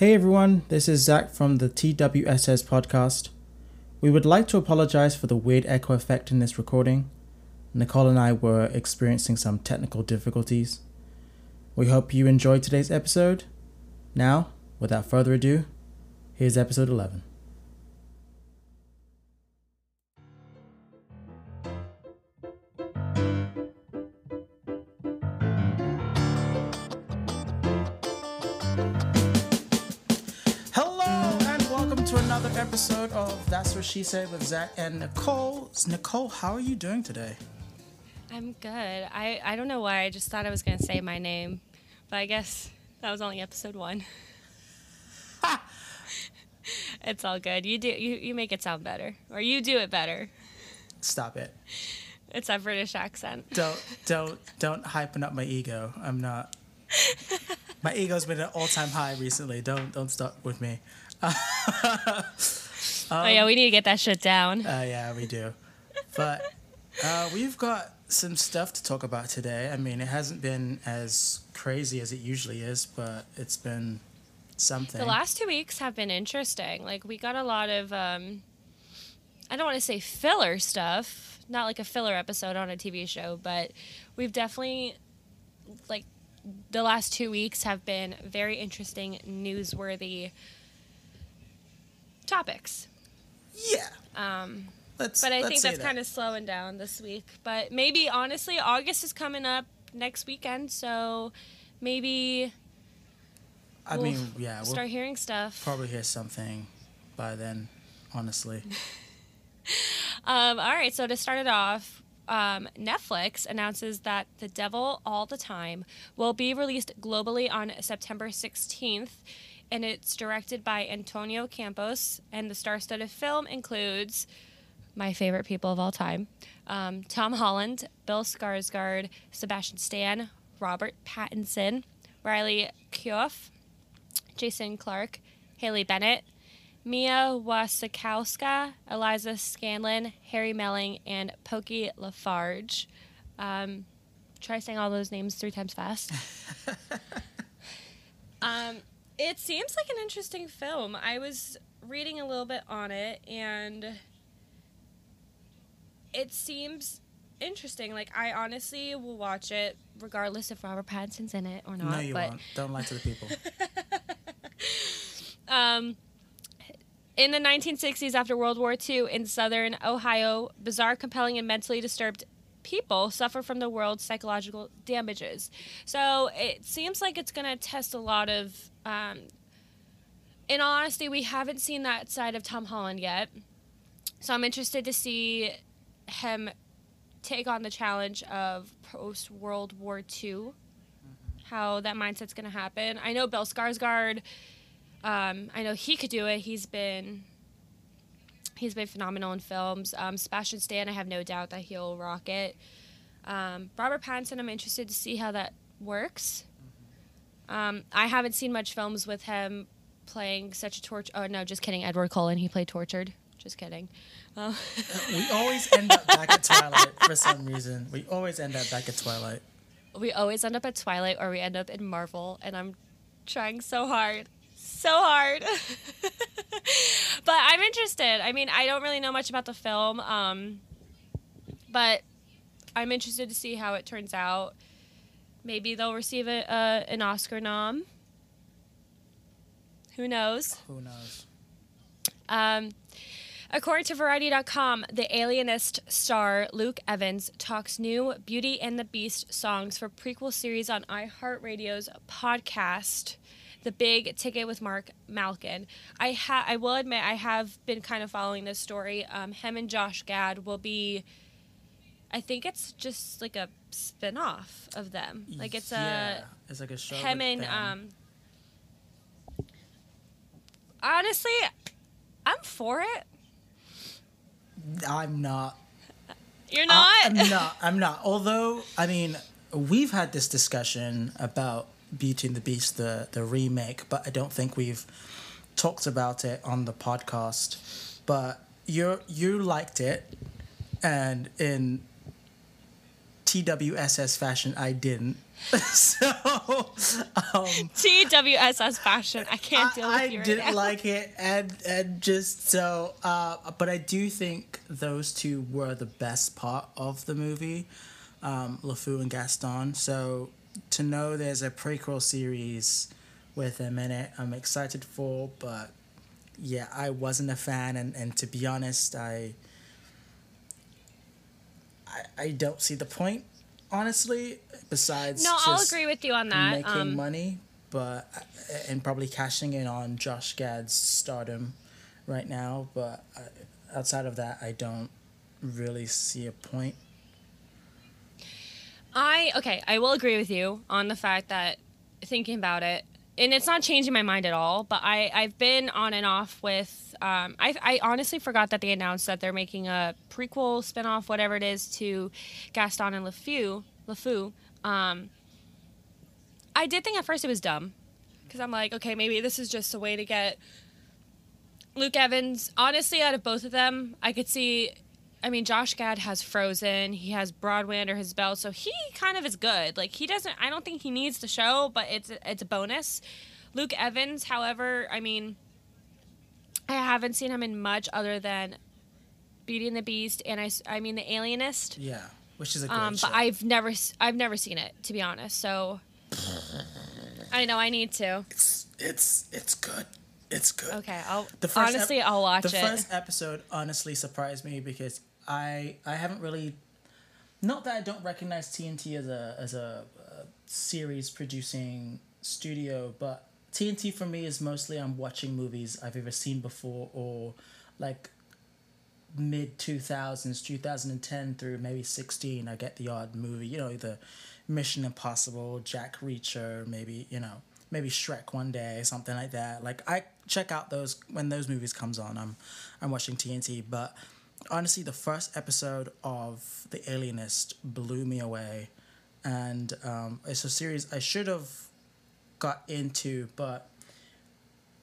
Hey everyone, this is Zach from the TWSS podcast. We would like to apologize for the weird echo effect in this recording. Nicole and I were experiencing some technical difficulties. We hope you enjoyed today's episode. Now, without further ado, here's episode 11. Episode of That's What She Said with Zach and Nicole. Nicole, how are you doing today? I'm good. I, I don't know why. I just thought I was going to say my name, but I guess that was only episode one. it's all good. You do you, you make it sound better, or you do it better. Stop it. It's a British accent. Don't don't don't hyping up my ego. I'm not. My ego's been at all time high recently. Don't don't start with me. oh yeah, we need to get that shit down. Uh, yeah, we do. But uh, we've got some stuff to talk about today. I mean, it hasn't been as crazy as it usually is, but it's been something. The last two weeks have been interesting. Like we got a lot of um, I don't want to say filler stuff, not like a filler episode on a TV show, but we've definitely like the last two weeks have been very interesting, newsworthy topics. Yeah. Um, Let's. but I let's think that's that. kind of slowing down this week. But maybe honestly, August is coming up next weekend, so maybe I we'll mean, yeah, we'll start hearing stuff. probably hear something by then. Honestly. Um, all right, so to start it off, um, Netflix announces that The Devil All the Time will be released globally on September 16th, and it's directed by Antonio Campos. And the star studded film includes my favorite people of all time um, Tom Holland, Bill Skarsgård, Sebastian Stan, Robert Pattinson, Riley Keough, Jason Clarke, Haley Bennett, Mia Wasikowska, Eliza Scanlen, Harry Melling, and Pokey Lafarge. Um, try saying all those names three times fast. um, it seems like an interesting film. I was reading a little bit on it, and it seems interesting. Like I honestly will watch it regardless if Robert Pattinson's in it or not. no, you but won't. Don't lie to the people. Um, in the 1960s, after World War II in southern Ohio, bizarre, compelling, and mentally disturbed people suffer from the world's psychological damages. So it seems like it's going to test a lot of. Um, in all honesty, we haven't seen that side of Tom Holland yet. So I'm interested to see him take on the challenge of post World War II, how that mindset's going to happen. I know Bill Skarsgård um, I know he could do it. He's been he's been phenomenal in films. Um, Sebastian Stan, I have no doubt that he'll rock it. Um, Robert Pattinson, I'm interested to see how that works. Um, I haven't seen much films with him playing such a torture. Oh no, just kidding. Edward Cullen, he played tortured. Just kidding. Uh, we always end up back at Twilight for some reason. We always end up back at Twilight. we always end up at Twilight or we end up in Marvel, and I'm trying so hard. So hard. but I'm interested. I mean, I don't really know much about the film, um, but I'm interested to see how it turns out. Maybe they'll receive a, uh, an Oscar nom. Who knows? Who knows? Um, according to Variety.com, the Alienist star Luke Evans talks new Beauty and the Beast songs for prequel series on iHeartRadio's podcast, The Big Ticket with Marc Malkin. I ha- I will admit I have been kind of following this story. Um, him and Josh Gad will be. I think it's just like a spin-off of them. Like it's yeah, a it's like a show. him and um honestly i'm for it I'm not. you're not I'm not. I'm not. Although, I mean, we've had this discussion about Beauty and the Beast, the the remake, but I don't think we've talked about it on the podcast. But you you liked it, and in TWSS fashion, I didn't. so um, TWSS fashion. I can't deal with I, you I didn't like it, and and just so. Uh, but I do think those two were the best part of the movie, um, LeFou and Gaston. So to know there's a prequel series with them in it, I'm excited for. But yeah, I wasn't a fan, and and to be honest, I. I, I don't see the point, honestly. Besides, No, I'll agree with you on that. making Um, money, but and probably cashing in on Josh Gad's stardom right now. But uh, outside of that, I don't really see a point. I okay, I will agree with you on the fact that thinking about it, and it's not changing my mind at all. But I I've been on and off with. Um, I I honestly forgot that they announced that they're making a prequel spinoff, whatever it is, to Gaston and LeFou. LeFou. Um, I did think at first it was dumb because I'm like, okay, maybe this is just a way to get Luke Evans. Honestly, out of both of them, I could see. I mean, Josh Gad has Frozen. He has Broadway under his belt, so he kind of is good. Like he doesn't. I don't think he needs the show, but it's it's a bonus. Luke Evans, however, I mean, I haven't seen him in much other than Beauty and the Beast, and I I mean, The Alienist. Yeah, which is a great Um, show. but I've never I've never seen it to be honest. So I know I need to. it's it's it's good. It's good. Okay, I'll The first ep- honestly I'll watch it. the first episode honestly surprised me because I I haven't really not that I don't recognize TNT as a as a, uh series producing studio, but TNT for me is mostly I'm watching movies I've ever seen before or like mid 2000s 2010 through maybe 16 i get the odd movie you know the mission impossible jack reacher maybe you know maybe shrek one day something like that. Like i check out those when those movies comes on i'm i'm watching tnt but honestly the first episode of the alienist blew me away and um, it's a series i should have got into but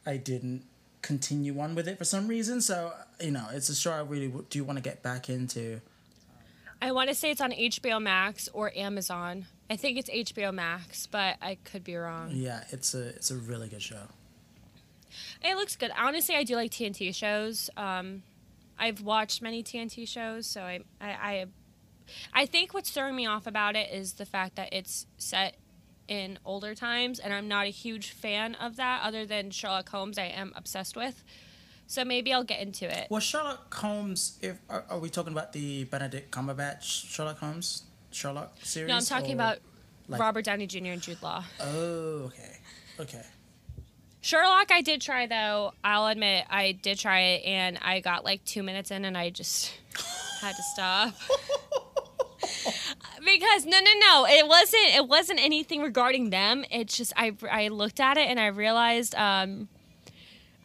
I didn't continue on with it for some reason. So you know, it's a show I really do want to get back into. I want to say it's on HBO Max or Amazon. I think it's HBO Max, but I could be wrong. Yeah, it's a it's a really good show. It looks good. Honestly, I do like TNT shows. Um, I've watched many TNT shows, so I, I, I, I think what's throwing me off about it is the fact that it's set in older times, and I'm not a huge fan of that. Other than Sherlock Holmes, I am obsessed with. So maybe I'll get into it. Well, Sherlock Holmes. If are, are we talking about the Benedict Cumberbatch Sherlock Holmes Sherlock series? No, I'm talking about like- Robert Downey Jr. and Jude Law. Oh, okay, okay. Sherlock, I did try though. I'll admit, I did try it, and I got like two minutes in, and I just had to stop because no, no, no, it wasn't. It wasn't anything regarding them. It's just I I looked at it and I realized um,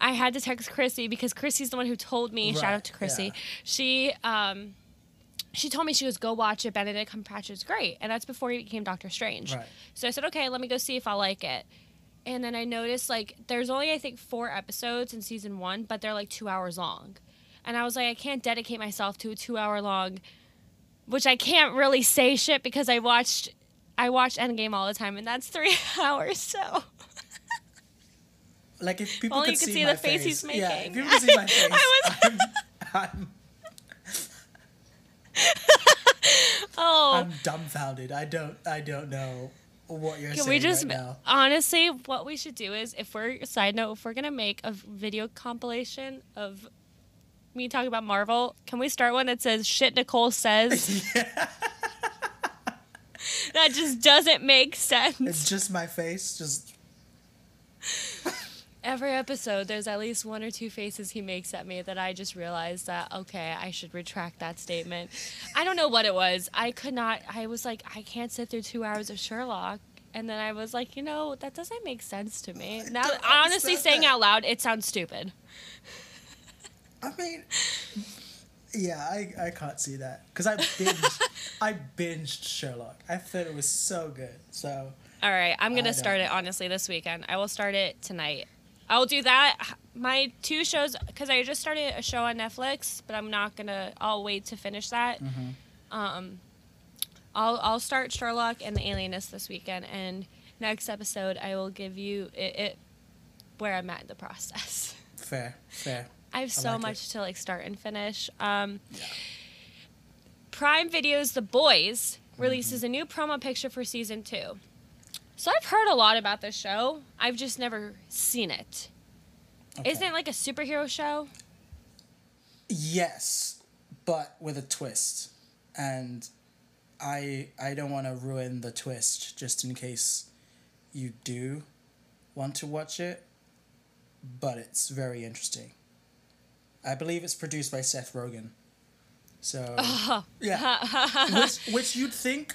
I had to text Chrissy because Chrissy's the one who told me. shout out to Chrissy. yeah. She um. She told me she goes go watch it. Benedict Cumberbatch is great, and that's before he became Doctor Strange. Right. So I said, okay, let me go see if I like it. And then I noticed like there's only I think four episodes in season one, but they're like two hours long. And I was like, I can't dedicate myself to a two hour long, which I can't really say shit because I watched, I watched Endgame all the time, and that's three hours. So Like if people Only could you could see, see my the face he's Yeah, if making. people could see my face, I I'm, I'm, oh, I'm dumbfounded. I don't I don't know what you're can saying we just right now. honestly, what we should do is if we're side note, if we're gonna make a video compilation of me talking about Marvel, can we start one that says shit Nicole says? that just doesn't make sense. It's just my face, just Every episode, there's at least one or two faces he makes at me that I just realized that, okay, I should retract that statement. I don't know what it was. I could not, I was like, I can't sit through two hours of Sherlock. And then I was like, you know, that doesn't make sense to me. Now, honestly, saying that. out loud, it sounds stupid. I mean, yeah, I, I can't see that because I binged I binged Sherlock. I thought it was so good. So All right, I'm gonna start it honestly this weekend. I will start it tonight. I'll do that. My two shows because I just started a show on Netflix, but I'm not gonna. I'll wait to finish that. Mm-hmm. Um, I'll I'll start Sherlock and the Alienist this weekend, and next episode I will give you it, it where I'm at in the process. Fair, fair. I have so like it. much to like start and finish. Um, Yeah. Prime Video's The Boys Mm-hmm. releases a new promo picture for season two. So I've heard a lot about this show. I've just never seen it. Okay. not it like a superhero show? Yes, but with a twist, and I I don't want to ruin the twist just in case you do want to watch it, but it's very interesting. I believe it's produced by Seth Rogen. So yeah, which which you'd think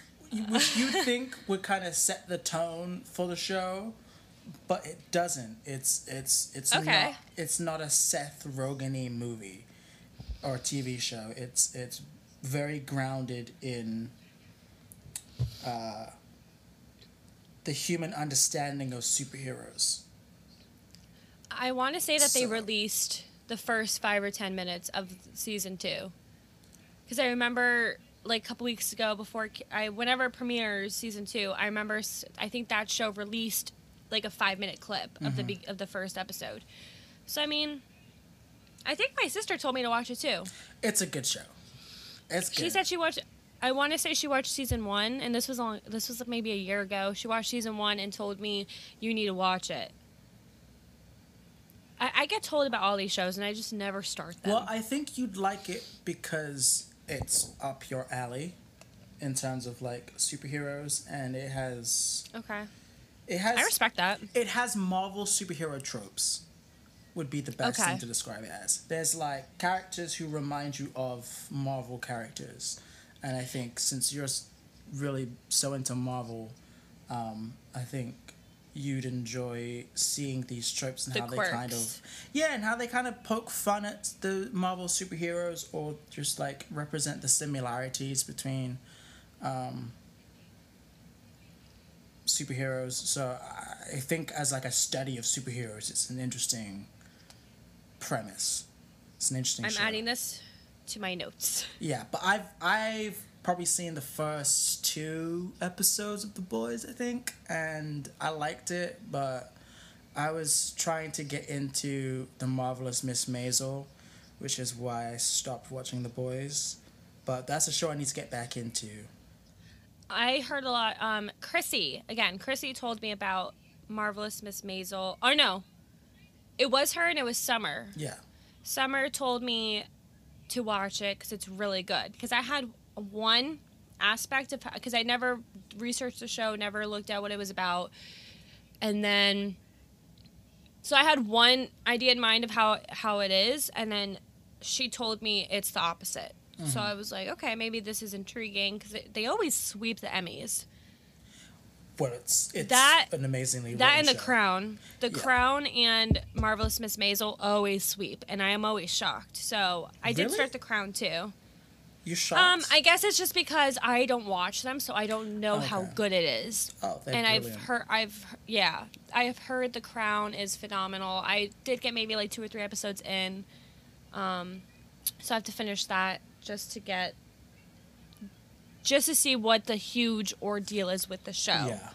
which you'd think would kind of set the tone for the show, but it doesn't. It's it's it's Okay. not it's not a Seth Rogen movie or TV show. It's it's very grounded in uh, the human understanding of superheroes. I want to say that they released the first five or ten minutes of season two, because I remember like a couple weeks ago before I whenever it premieres season two, I remember I think that show released like a five minute clip of the Mm-hmm. be- of the first episode. So I mean, I think my sister told me to watch it too. It's a good show. It's good. She said she watched. I want to say she watched season one, and this was on. This was maybe a year ago. She watched season one and told me you need to watch it. I, I get told about all these shows, and I just never start them. Well, I think you'd like it because it's up your alley in terms of like superheroes and it has okay, it has I respect that. it has Marvel superhero tropes would be the best Okay. thing to describe it as. There's like characters who remind you of Marvel characters. And I think since you're really so into Marvel, um, I think you'd enjoy seeing these tropes and The how they kind of yeah, and how they kind of poke fun at the Marvel superheroes or just like represent the similarities between um, superheroes. So I think as like a study of superheroes, it's an interesting premise. It's an interesting. I'm show. adding this to my notes. Yeah, but I've I've probably seen the first two episodes of The Boys, I think, and I liked it, but I was trying to get into The Marvelous Miss Maisel, which is why I stopped watching The Boys. But that's a show I need to get back into. I heard a lot. Um, Chrissy again. Chrissy told me about marvelous Miss Maisel. Oh no, it was her and it was Summer. Yeah. Summer told me to watch it because it's really good. Because I had one aspect of because I never researched the show, never looked at what it was about, and then so I had one idea in mind of how how it is, and then she told me it's the opposite. So mm-hmm. I was like, okay, maybe this is intriguing because they always sweep the Emmys. Well, it's it's That- an amazingly That and the. Crown, the Yeah. Crown and Marvelous Miss Maisel always sweep, and I am always shocked. So I did Really? start the Crown too. You? Um, I guess it's just because I don't watch them, so I don't know how good it is. oh, and I've heard, I've yeah, I've heard The Crown is phenomenal. I did get maybe like two or three episodes in, um, so I have to finish that just to get, just to see what the huge ordeal is with the show. Yeah.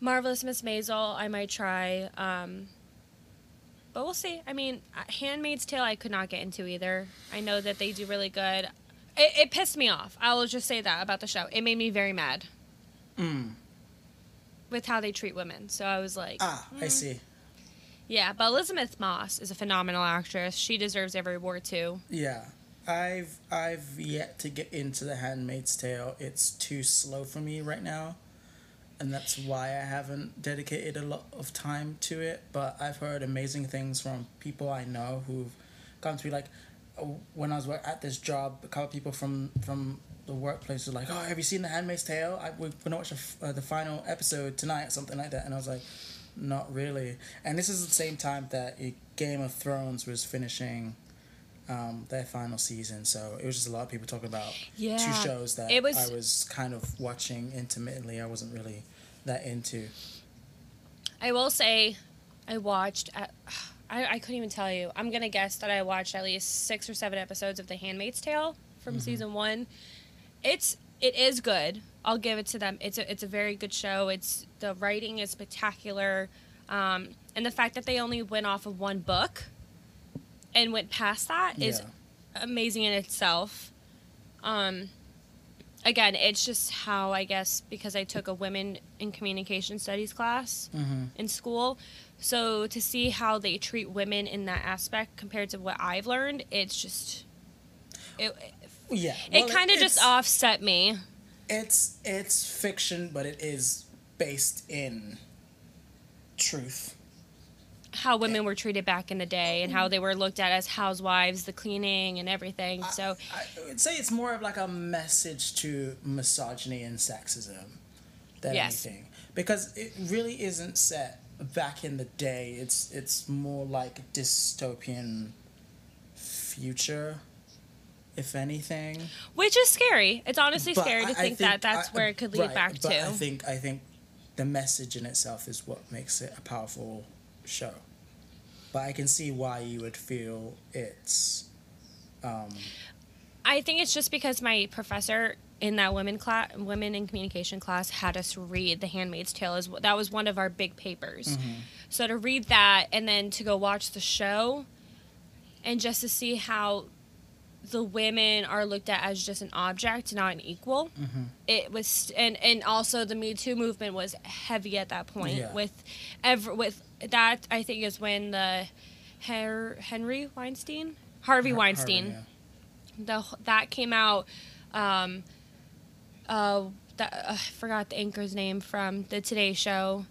Marvelous Miss Maisel, I might try. Um, but we'll see. I mean, uh, Handmaid's Tale, I could not get into either. I know that they do really good. It, it pissed me off. I will just say that about the show. It made me very mad Mm. with how they treat women. So I was like, Ah, I mm. see. yeah. But Elisabeth Moss is a phenomenal actress. She deserves every award too. Yeah. I've I've yet to get into The Handmaid's Tale. It's too slow for me right now. And that's why I haven't dedicated a lot of time to it. But I've heard amazing things from people I know who've come to me like oh, when I was at this job, a couple people from from the workplace were like, "Oh, have you seen The Handmaid's Tale? I, we're gonna watch the, uh, the final episode tonight, or something like that." And I was like, "Not really." And this is the same time that Game of Thrones was finishing um, their final season, so it was just a lot of people talking about Yeah. two shows that was- I was kind of watching intermittently. I wasn't really that into. I will say, I watched. At, I, I couldn't even tell you. I'm gonna guess that I watched at least six or seven episodes of The Handmaid's Tale from season one. It's it is good. I'll give it to them. It's a it's a very good show. It's the writing is spectacular, um, and the fact that they only went off of one book, and went past that is Yeah. amazing in itself. Um, again, it's just how I guess because I took a women in communication studies class Mm-hmm. in school. So to see how they treat women in that aspect compared to what I've learned, it's just it Yeah. it kind of just offset me. It's it's fiction, but it is based in truth. How women were treated back in the day and how they were looked at as housewives, the cleaning and everything. So I would say it's more of like a message to misogyny and sexism than Yes. anything, because it really isn't set back in the day. It's it's more like dystopian future, if anything. which is scary. It's honestly But scary I- to I think, that that's I- where it could lead right, back but to. I think I think the message in itself is what makes it a powerful show. But I can see why you would feel it's um, I think it's just because my professor in that women class, women in communication class, had us read *The Handmaid's Tale*. As that was one of our big papers. So to read that and then to go watch the show, and just to see how the women are looked at as just an object, not an equal. It was, and and also the Me Too movement was heavy at that point. Yeah. With, ever with that, I think is when the Her, Henry Weinstein, Harvey Har- Weinstein Harvey, the that came out um uh that, uh, I forgot the anchor's name from the Today Show.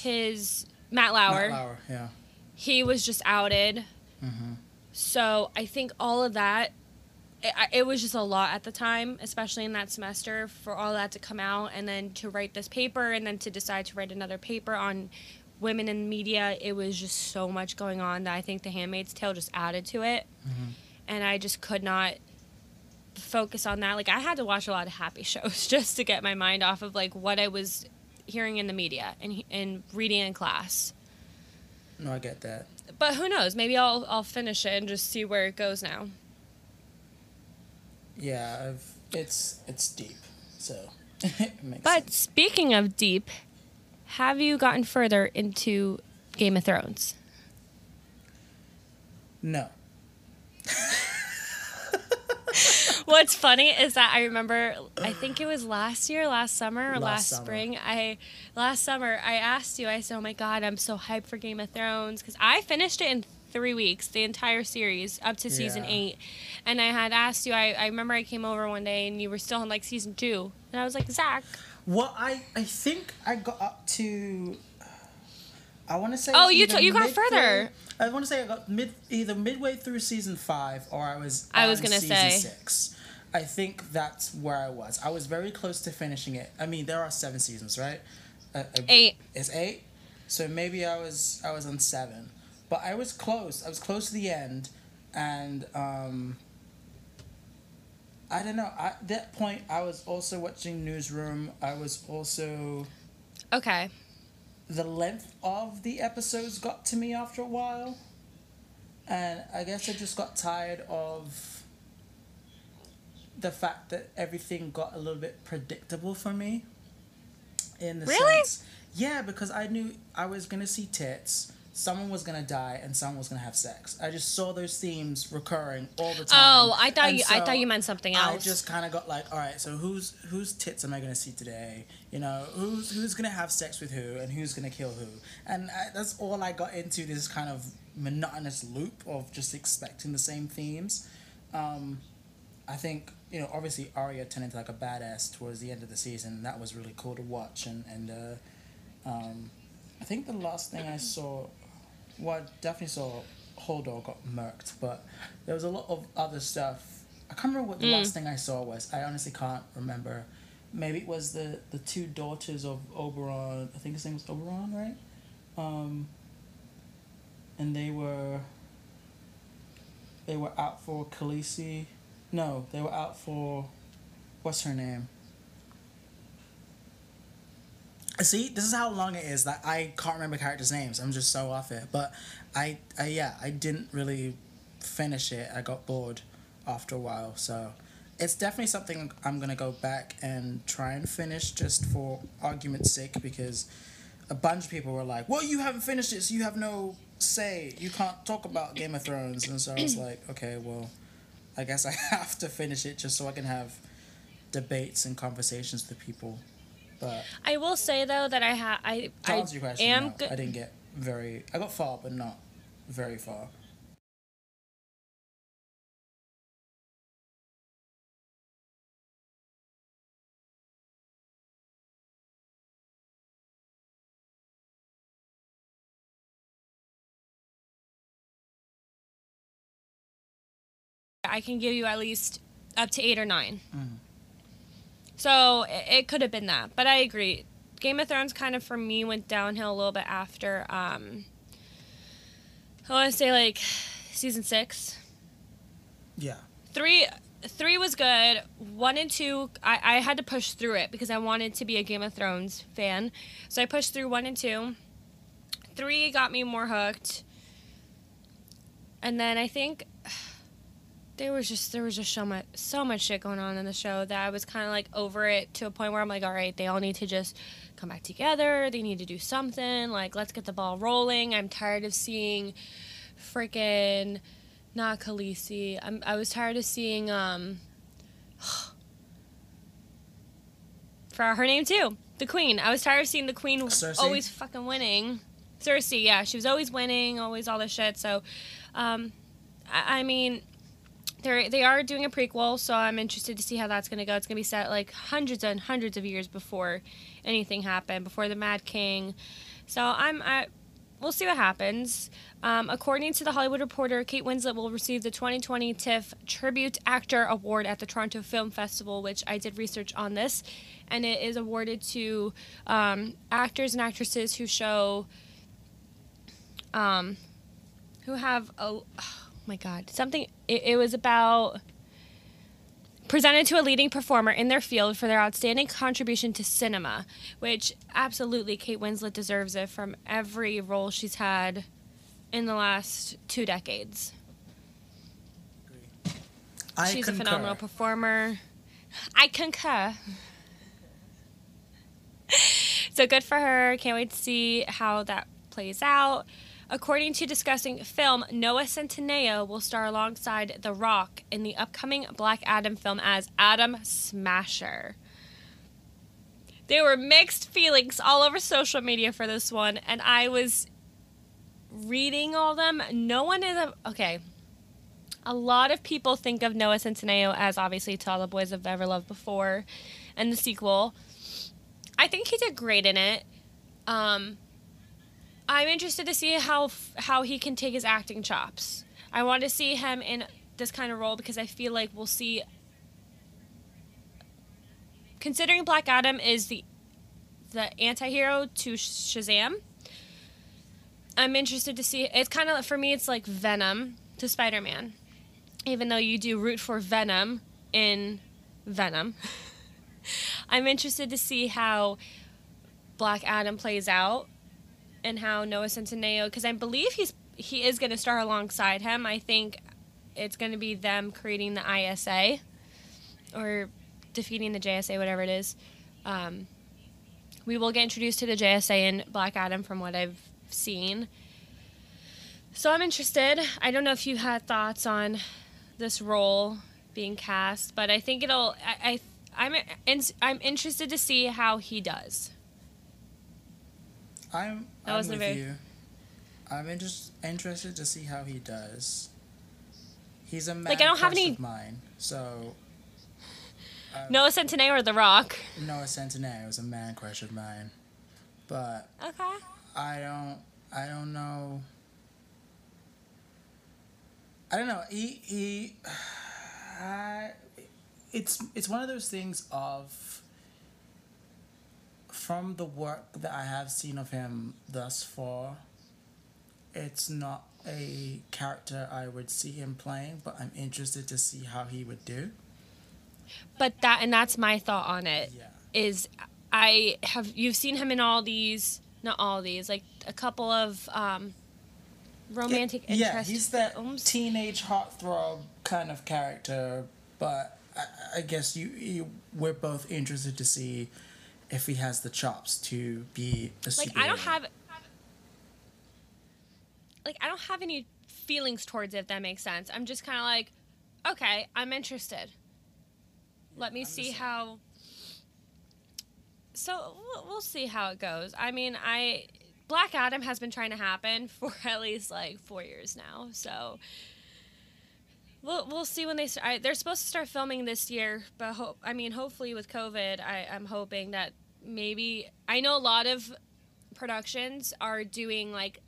His Matt. Lauer. Matt Lauer, yeah. He was just outed. Mm-hmm. So I think all of that, it, it was just a lot at the time, especially in that semester, for all that to come out and then to write this paper and then to decide to write another paper on women in media. It was just so much going on that I think The Handmaid's Tale just added to it. Mm-hmm. And I just could not focus on that. Like, I had to watch a lot of happy shows just to get my mind off of like what I was hearing in the media and, and reading in class No, I get that. But who knows? Maybe I'll I'll finish it and just see where it goes now. Yeah, I've, it's it's deep, so it makes But sense. speaking of deep, have you gotten further into Game of Thrones? no. What's funny is that I remember I think it was last year, last summer, or Last last, summer. spring. I last summer I asked you. I said, "Oh my god, I'm so hyped for Game of Thrones" because I finished it in three weeks, the entire series up to season Yeah. eight. And I had asked you. I, I remember I came over one day and you were still in like season two, and I was like, "Zach, Well, I I think I got up to. I want to say. Oh, you t- you got further. I want to say I got mid either midway through season five or I was. I was on gonna season say. six. I think that's where I was. I was very close to finishing it. I mean, there are seven seasons, right? Uh, uh, eight. It's eight, so maybe I was I was on seven, but I was close. I was close to the end, and um. I don't know. At that point, I was also watching Newsroom. I was also Okay. The length of the episodes got to me after a while, and I guess I just got tired of the fact that everything got a little bit predictable for me. In the Really? sense, yeah, because I knew I was gonna see tits, someone was gonna die, and someone was gonna have sex. I just saw those themes recurring all the time. Oh, I thought And you I thought you meant something else. I just kind of got like, all right, so whose whose tits am I gonna see today? You know, who's who's gonna have sex with who, and who's gonna kill who? And I, that's all I got into this kind of monotonous loop of just expecting the same themes. Um, I think you know, obviously Arya turned into like a badass towards the end of the season. That was really cool to watch, and and uh, um, I think the last thing I saw, well, I definitely saw Hodor got murked, but there was a lot of other stuff. I can't remember what the last thing I saw was. I honestly can't remember. Maybe it was the the two daughters of Oberyn. I think his name was Oberyn, right? Um, and they were. They were out for Khaleesi. No, they were out for. What's her name? See, this is how long it is that I can't remember characters' names. I'm just so off it. But I, I yeah, I didn't really finish it. I got bored after a while. So, it's definitely something I'm gonna go back and try and finish just for argument's sake because a bunch of people were like, "Well, you haven't finished it, so you have no say. You can't talk about Game of Thrones." And so I was like, "Okay, well, I guess I have to finish it just so I can have debates and conversations with people." But I will say though that I have I to I answer your question, am no, go- I didn't get very. I got far, but not very far. I can give you at least up to eight or 9 Mhm. So it, it could have been that, but I agree. Game of Thrones kind of for me went downhill a little bit after. Um, I want to say like season six. Yeah. Three, three was good. One and two, I, I had to push through it because I wanted to be a Game of Thrones fan. So I pushed through one and two. Three got me more hooked. And then I think there was just there was just so much so much shit going on in the show that I was kind of like over it to a point where I'm like, all right, they all need to just come back together. They need to do something. Like, let's get the ball rolling. I'm tired of seeing freaking not Khaleesi. I'm I was tired of seeing um for her name too, the Queen. I was tired of seeing the Queen Cersei? always fucking winning. Cersei, yeah, she was always winning, always all this shit. So, um, I, I mean, they they are doing a prequel, so I'm interested to see how that's gonna go. It's gonna be set like hundreds and hundreds of years before anything happened, before the Mad King. So I'm I, we'll see what happens. Um, according to the Hollywood Reporter, Kate Winslet will receive the 2020 TIFF Tribute Actor Award at the Toronto Film Festival, which I did research on this, and it is awarded to um, actors and actresses who show. Um, who have a my god. Something it, it was about presented to a leading performer in their field for their outstanding contribution to cinema which absolutely kate winslet deserves it from every role she's had in the last two decades. I she's concur. a phenomenal performer. I concur. So good for her. Can't wait to see how that plays out According to discussing film, Noah Centineo will star alongside The Rock in the upcoming Black Adam film as Atom Smasher. There were mixed feelings all over social media for this one, and I was reading all them. No one is a okay. A lot of people think of Noah Centineo as obviously To All the Boys I've Ever Loved Before, and the sequel. I think he did great in it. Um, I'm interested to see how how he can take his acting chops. I want to see him in this kind of role because I feel like we'll see. Considering Black Adam is the the anti-hero to Shazam, I'm interested to see. It's kind of for me. It's like Venom to Spider-Man, even though you do root for Venom in Venom. I'm interested to see how Black Adam plays out and how Noah Centineo, because I believe he's he is going to star alongside him. I think it's going to be them creating the ISA or defeating the JSA, whatever it is. Um, we will get introduced to the JSA in Black Adam from what I've seen. So I'm interested. I don't know if you had thoughts on this role being cast, but I think it'll. I, I I'm I'm interested to see how he does. I'm, That I'm wasn't with very- you. I'm interest, interested to see how he does. He's a man Like, I don't have crush any- of mine, so um, Noah Centineo or The Rock. Noah Centineo is a man crush of mine, but Okay. I don't I don't know. I don't know. He he. I, it's it's one of those things of. From the work that I have seen of him thus far, it's not a character I would see him playing, but I'm interested to see how he would do. But that and that's my thought on it. Yeah. Is I have you've seen him in all these not all these like a couple of um romantic yeah, interest he's that films. teenage heartthrob kind of character, but I, I guess you, you we're both interested to see if he has the chops to be a like I don't have like I don't have any feelings towards it if that makes sense. I'm just kind of like okay, I'm interested. Let me see how so we'll, we'll see how it goes. I mean, I Black Adam has been trying to happen for at least like 4 years now. So We'll, we'll see when they start. they're supposed to start filming this year, but hope I mean hopefully with COVID, I, I'm hoping that maybe I know a lot of productions are doing like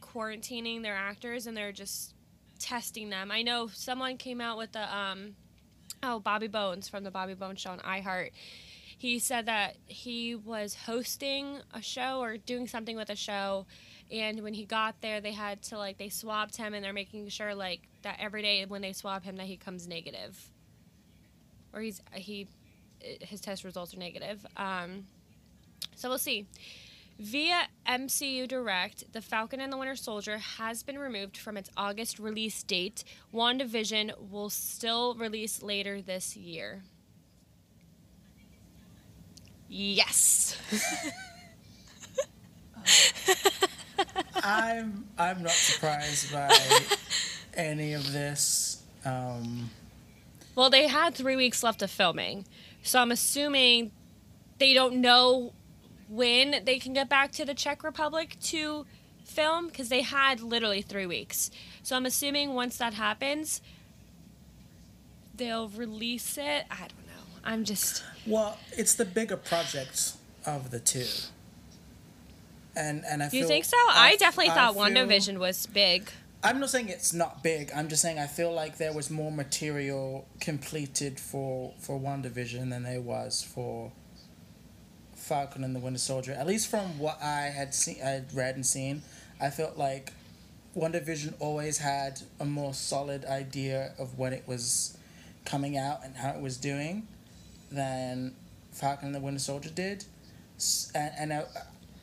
quarantining their actors and they're just testing them. I know someone came out with the um oh Bobby Bones from the Bobby Bones show on iHeart. He said that he was hosting a show or doing something with a show and when he got there they had to like they swabbed him and they're making sure like that every day when they swab him that he comes negative. Or he's he his test results are negative. Um, so we'll see. Via mcu direct the falcon and the winter soldier has been removed from its august release date. Wandavision will still release later this year. Yes I'm I'm not surprised by any of this. Um, well, they had three weeks left of filming, so I'm assuming they don't know when they can get back to the Czech Republic to film because they had literally three weeks. So I'm assuming once that happens, they'll release it. I don't know. I'm just. Well, it's the bigger project of the two and and I. Do you think so? I, I definitely I thought feel, WandaVision was big. I'm not saying it's not big. I'm just saying I feel like there was more material completed for for WandaVision than there was for Falcon and the Winter Soldier. At least from what I had seen, I had read and seen, I felt like WandaVision always had a more solid idea of when it was coming out and how it was doing than Falcon and the Winter Soldier did. And, and I,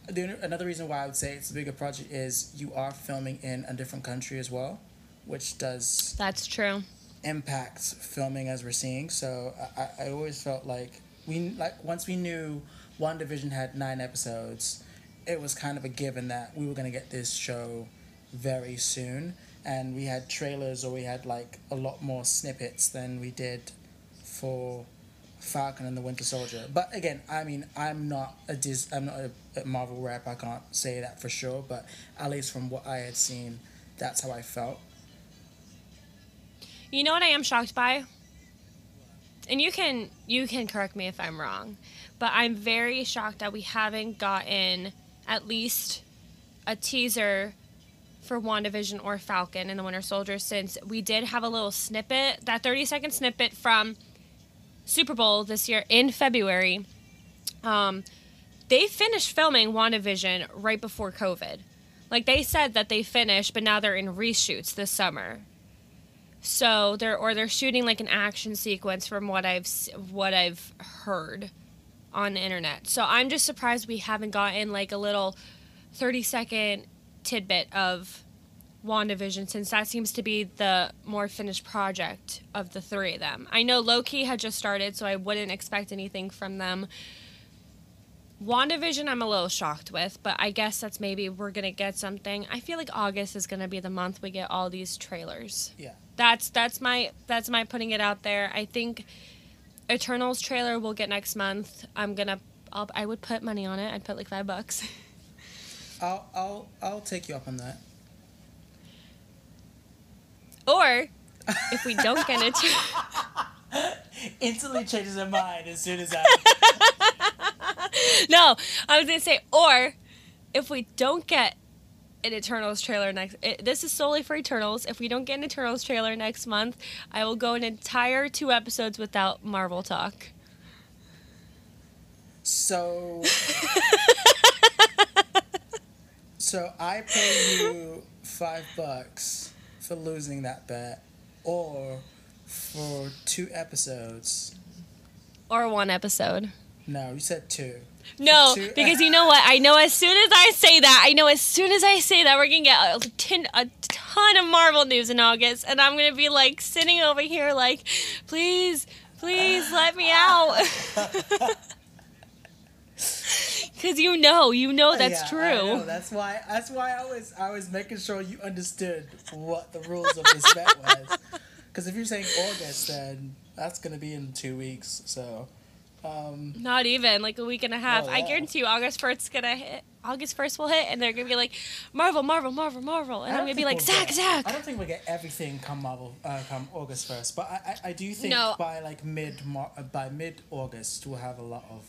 the, another reason why I would say it's a bigger project is you are filming in a different country as well, which does that's true impacts filming as we're seeing. So I, I always felt like we like once we knew WandaVision had nine episodes, it was kind of a given that we were gonna get this show very soon, and we had trailers or we had like a lot more snippets than we did for Falcon and the Winter Soldier. But again, I mean, I'm not a Dis- I'm not a, a Marvel rep. I can't say that for sure. But at least from what I had seen, that's how I felt. You know what I am shocked by? And you can you can correct me if I'm wrong, but I'm very shocked that we haven't gotten at least a teaser for WandaVision or Falcon and the Winter Soldier since we did have a little snippet, that 30 second snippet from Super Bowl this year in February, um, they finished filming WandaVision right before COVID. Like they said that they finished, but now they're in reshoots this summer. So they're or they're shooting like an action sequence from what I've what I've heard on the internet. So I'm just surprised we haven't gotten like a little 30 second tidbit of WandaVision since that seems to be the more finished project of the three of them. I know Loki had just started, so I wouldn't expect anything from them. WandaVision, I'm a little shocked with, but I guess that's maybe we're gonna get something. I feel like August is gonna be the month we get all these trailers. Yeah. That's that's my that's my putting it out there. I think Eternals trailer we'll get next month. I'm gonna I'll, I would put money on it. I'd put like five bucks. I'll I'll I'll take you up on that. Or if we don't get it, instantly changes her mind as soon as I. no, I was gonna say, or if we don't get an Eternals trailer next, it, this is solely for Eternals. If we don't get an Eternals trailer next month, I will go an entire two episodes without Marvel talk. So. so I pay you five bucks for losing that bet or for two episodes. Or one episode. No, you said two. No, two? because you know what? I know as soon as I say that, I know as soon as I say that, we're gonna get a, tin, a ton of Marvel news in August, and I'm gonna be like sitting over here, like, please, Please let me out. Cause you know, you know that's Yeah, true. know. That's why. That's why I was. I was making sure you understood what the rules of this bet was. Because if you're saying August, then that's gonna be in two weeks. So, um, Not even like a week and a half. Oh, I guarantee you, August first's gonna hit. August first will hit, and they're gonna be like, Marvel, Marvel, Marvel, Marvel, and I'm gonna be like, we'll Zach, get- Zach. I don't think we'll get everything come Marvel, uh, come August first, but I, I, I do think No. by like mid uh, by mid August we'll have a lot of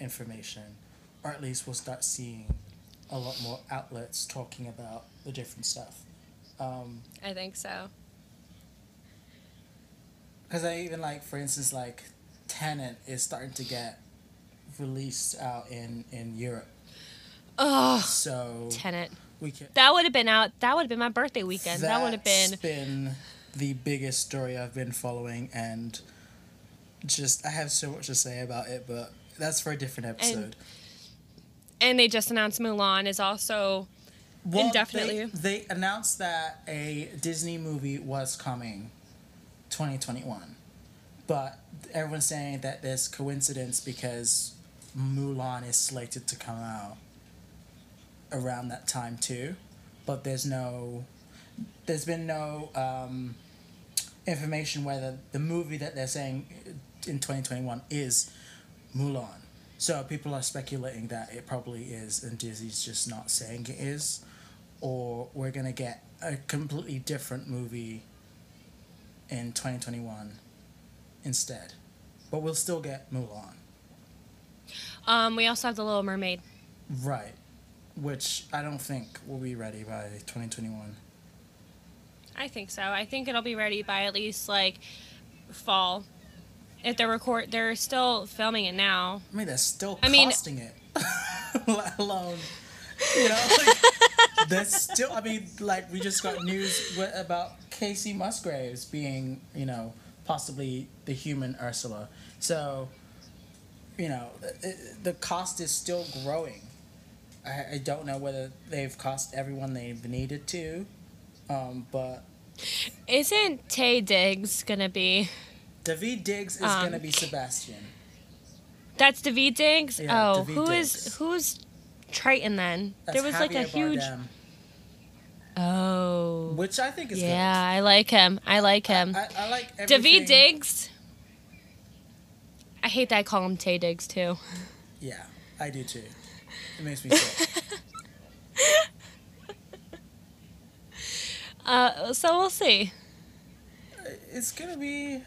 information, or at least we'll start seeing a lot more outlets talking about the different stuff. Um, I think so. Because I even like, for instance, like Tenet is starting to get released out in in Europe, Oh, so Tenet. we can. That would have been out. That would have been my birthday weekend. That would have been. Been the biggest story I've been following, and just I have so much to say about it, but that's for a different episode. And they just announced Mulan is also. Well, indefinitely. They, they announced that a Disney movie was coming, twenty twenty one, but everyone's saying that there's coincidence because Mulan is slated to come out around that time too, but there's no, there's been no um, information whether the movie that they're saying in twenty twenty one is Mulan. So people are speculating that it probably is, and Disney's just not saying it is, or we're gonna get a completely different movie in twenty twenty one instead, but we'll still get Mulan, Um, we also have the Little Mermaid. right? Which I don't think will be ready by twenty twenty one. I think so. I think it'll be ready by at least like fall. If they're record, they're still filming it now. I mean, they're still I mean- costing it, let alone, you know, like, there's still. I mean, like we just got news about Kacey Musgraves being, you know, possibly the human Ursula. So, you know, the, the cost is still growing. I, I don't know whether they've cost everyone they've needed to, um, but Isn't Taye Diggs gonna be? Daveed Diggs is Um, gonna be Sebastian. That's Daveed Diggs. Yeah, oh, David who is Diggs. who's Triton then? That's there was like a huge. Bardem, Oh. which I think is Yeah, I like him. I like him. good. I, I like everything. Daveed Diggs. I hate that I call him Taye Diggs too. Yeah, I do too. It makes me sick. Uh, so we'll see. it's gonna be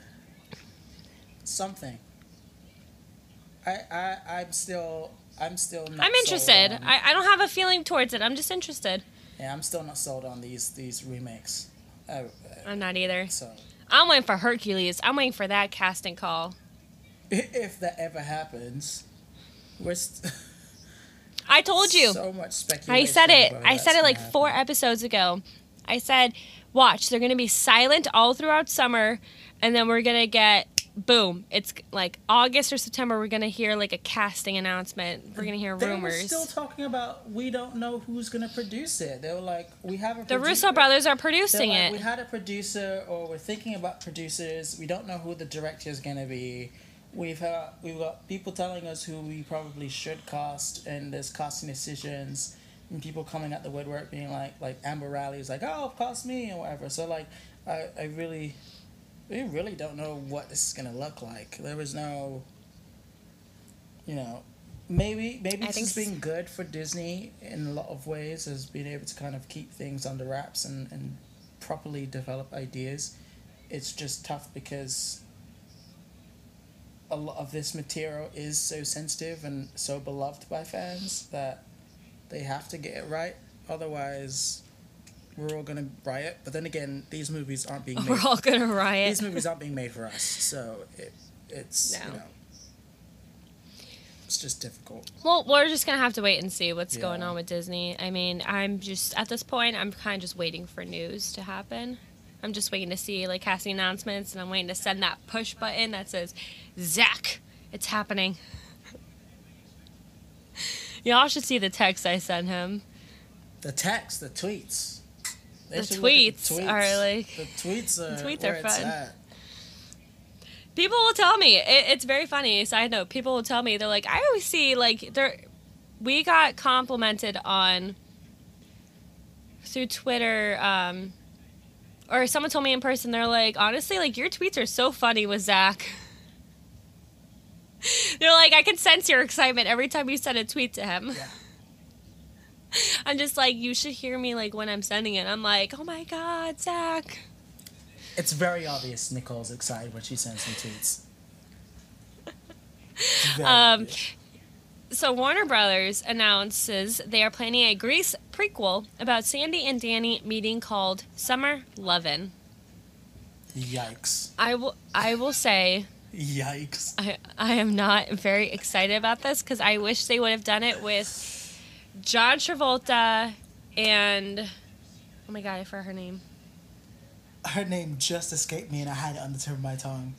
something. I I I'm still I'm still not. I'm interested. on- I, I don't have a feeling towards it. I'm just interested. yeah, I'm still not sold on these these remakes. Uh, uh, I'm not either. so I'm waiting for Hercules. I'm waiting for that casting call. if that ever happens, we're st- I told you. so much speculation. I said it. I said it like four episodes ago. I said, watch, they're going to be silent all throughout summer, and then we're going to get, boom, it's like August or September, we're going to hear like a casting announcement. We're going to hear rumors. They were still talking about we don't know who's gonna produce it. They were like, we have a the produ- Russo brothers are producing like, it. We had a producer, or we're thinking about producers. We don't know who the director is going to be. We've had, we've got people telling us who we probably should cast, and there's casting decisions, and people coming at the woodwork being like, like Amber Riley is like, oh, cast me and whatever. So like, I, I really, we really don't know what this is going to look like. There was no, you know, maybe maybe I this has been good for Disney in a lot of ways, as being able to kind of keep things under wraps and, and properly develop ideas. It's just tough because a lot of this material is so sensitive and so beloved by fans that they have to get it right. Otherwise, we're all gonna riot. But then again, these movies aren't being made. We're all going to riot. these movies aren't being made for us, so it it's you No. know it's just difficult. Well, we're just gonna have to wait and see what's going on with Disney. I mean, I'm just at this point, I'm kind of just waiting for news to happen. I'm just waiting to see like casting announcements, and I'm waiting to send that push button that says, "Zach, it's happening." Y'all should see the text I sent him. The text, the tweets. The look at tweets are like- the tweets are tweets are fun. People will tell me. It, it's very funny. Side note: People will tell me they're like, I always see like there. We got complimented on through Twitter, um, or someone told me in person. They're like, honestly, like your tweets are so funny with Zach. they're like, I can sense your excitement every time you send a tweet to him. Yeah. I'm just like, you should hear me like when I'm sending it. I'm like, oh my god, Zach. It's very obvious Nicole's excited when she sends me tweets. Um, obvious. So Warner Brothers announces they are planning a Grease prequel about Sandy and Danny meeting called Summer Lovin'. Yikes. I will I will say Yikes. I, I am not very excited about this because I wish they would have done it with John Travolta and oh my god, I forgot her name. Her name just escaped me and I had it on the tip of my tongue.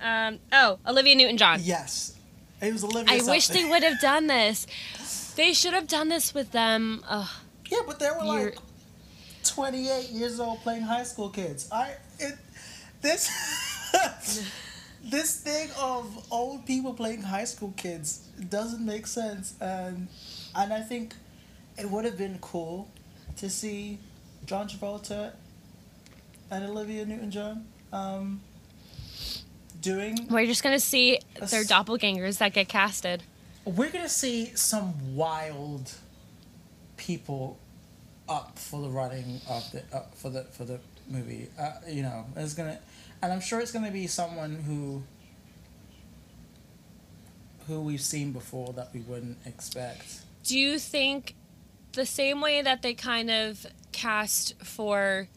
Um, oh, Olivia Newton-John. Yes. It was Olivia. I wish they would have done this. They should have done this with them. Ugh. Yeah, but they were You're- like 28 years old playing high school kids. I it this this thing of old people playing high school kids doesn't make sense and and I think it would have been cool to see John Travolta and Olivia Newton-John um doing We're just gonna see their s- doppelgangers that get casted. we're gonna see some wild people up for the running of the uh, for the for the movie. Uh, you know, it's gonna, and I'm sure it's gonna be someone who who we've seen before that we wouldn't expect. Do you think the same way that they kind of cast for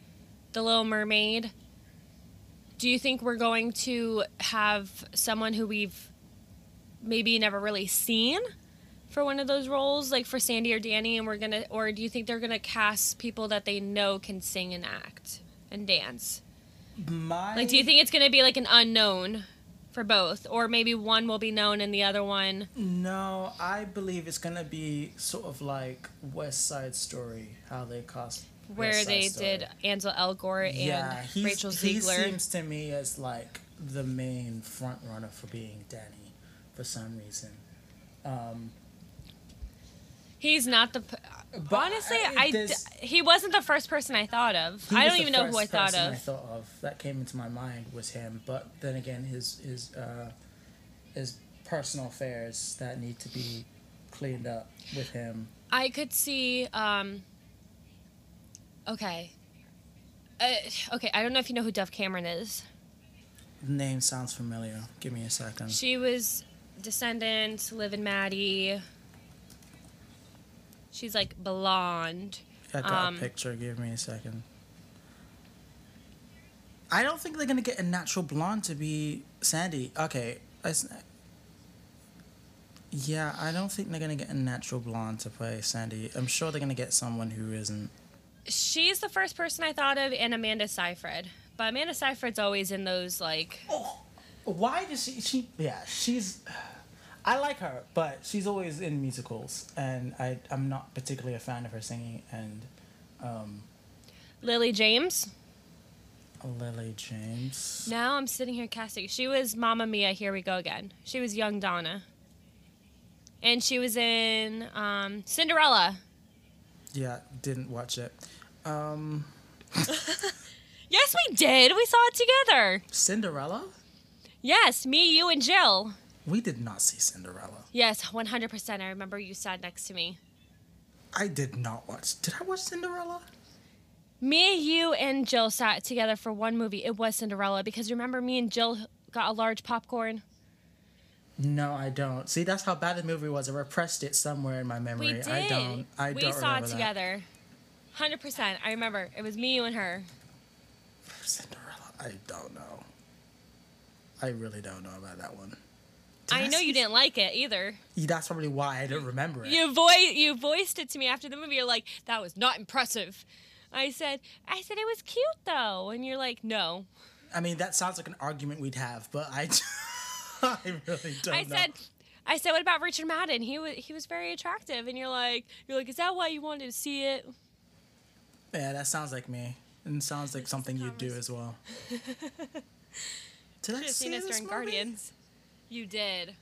The Little Mermaid? Do you think we're going to have someone who we've maybe never really seen for one of those roles, like for Sandy or Danny, and we're gonna, or do you think they're gonna cast people that they know can sing and act and dance? My Like, do you think it's gonna be like an unknown for both, or maybe one will be known and the other one? No, I believe it's gonna be sort of like West Side Story, how they cast. where they Story. did Ansel Elgort and yeah, he's, Rachel he Zegler. seems to me as like the main front runner for being Danny, for some reason. Um, He's not the. But Honestly, I, there's- he wasn't the first person I thought of. I don't even know who I thought of. I thought of that came into my mind was him, but then again, his his uh, his personal affairs that need to be cleaned up with him. I could see. um Okay. Uh, okay, I don't know if you know who Dove Cameron is. Name sounds familiar. Give me a second. She was descendant, Liv and Maddie. She's like blonde. I got um, a picture. Give me a second. I don't think they're gonna get a natural blonde to be Sandy. Okay, yeah, I don't think they're gonna get a natural blonde to play Sandy. I'm sure they're gonna get someone who isn't. She's the first person I thought of, and Amanda Seyfried. But Amanda Seyfried's always in those like. Oh, why does she? She yeah, she's. I like her, but she's always in musicals, and I I'm not particularly a fan of her singing. And um, Lily James. Lily James. Now I'm sitting here casting. She was Mamma Mia. Here we go again. She was young Donna. And she was in um, Cinderella. Yeah, didn't watch it. Um, Yes, we did. We saw it together. Cinderella. Yes, me, you, and Jill. We did not see Cinderella. Yes, 100%. I remember you sat next to me. I did not watch. Did I watch Cinderella? Me, you, and Jill sat together for one movie. It was Cinderella because remember me and Jill got a large popcorn. No, I don't. See, that's how bad the movie was. I repressed it somewhere in my memory. We did. I don't. I we don't We saw it together. 100%. I remember. It was me, you, and her. Cinderella. I don't know. I really don't know about that one. Did I know you didn't like it either. That's probably why I don't remember it. You you voiced it to me after the movie. You're like, that was not impressive. I said, I said it was cute though, and you're like, no. I mean, that sounds like an argument we'd have, but I, I really don't I know. said, I said, what about Richard Madden? He was he was very attractive, and you're like, you're like, is that why you wanted to see it? yeah, that sounds like me. And sounds like something you'd do as well. Did I see us during Guardians. You did.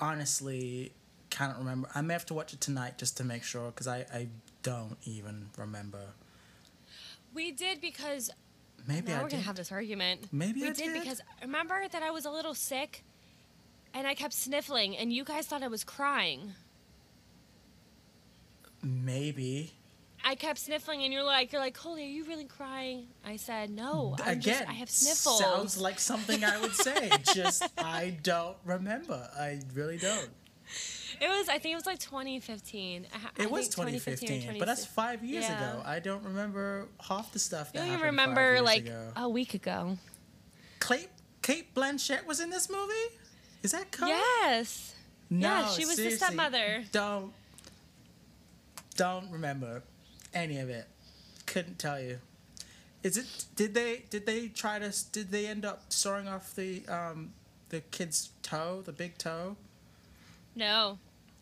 Honestly, can't remember. I may have to watch it tonight just to make sure because I, I don't even remember. We did because Maybe now I we're gonna have this argument. Maybe we I did did. because remember that I was a little sick, and I kept sniffling, and you guys thought I was crying. Maybe. I kept sniffling, and you're like, you're like, Holy, are you really crying? I said, No, I'm Again, just, I have sniffles. sounds like something I would say. just I don't remember. I really don't. It was, I think it was like 2015. I I It was 2015 2015, but that's five years Yeah. ago. I don't remember half the stuff that even happened five remember like ago. a week ago. Kate, Cate Blanchett was in this movie. Is that correct? Yes. No, Yeah, she was the stepmother. Don't don't remember any of it. Couldn't tell you. Is it? Did they? Did they try to? Did they end up sawing off the um the kid's toe, the big toe? No.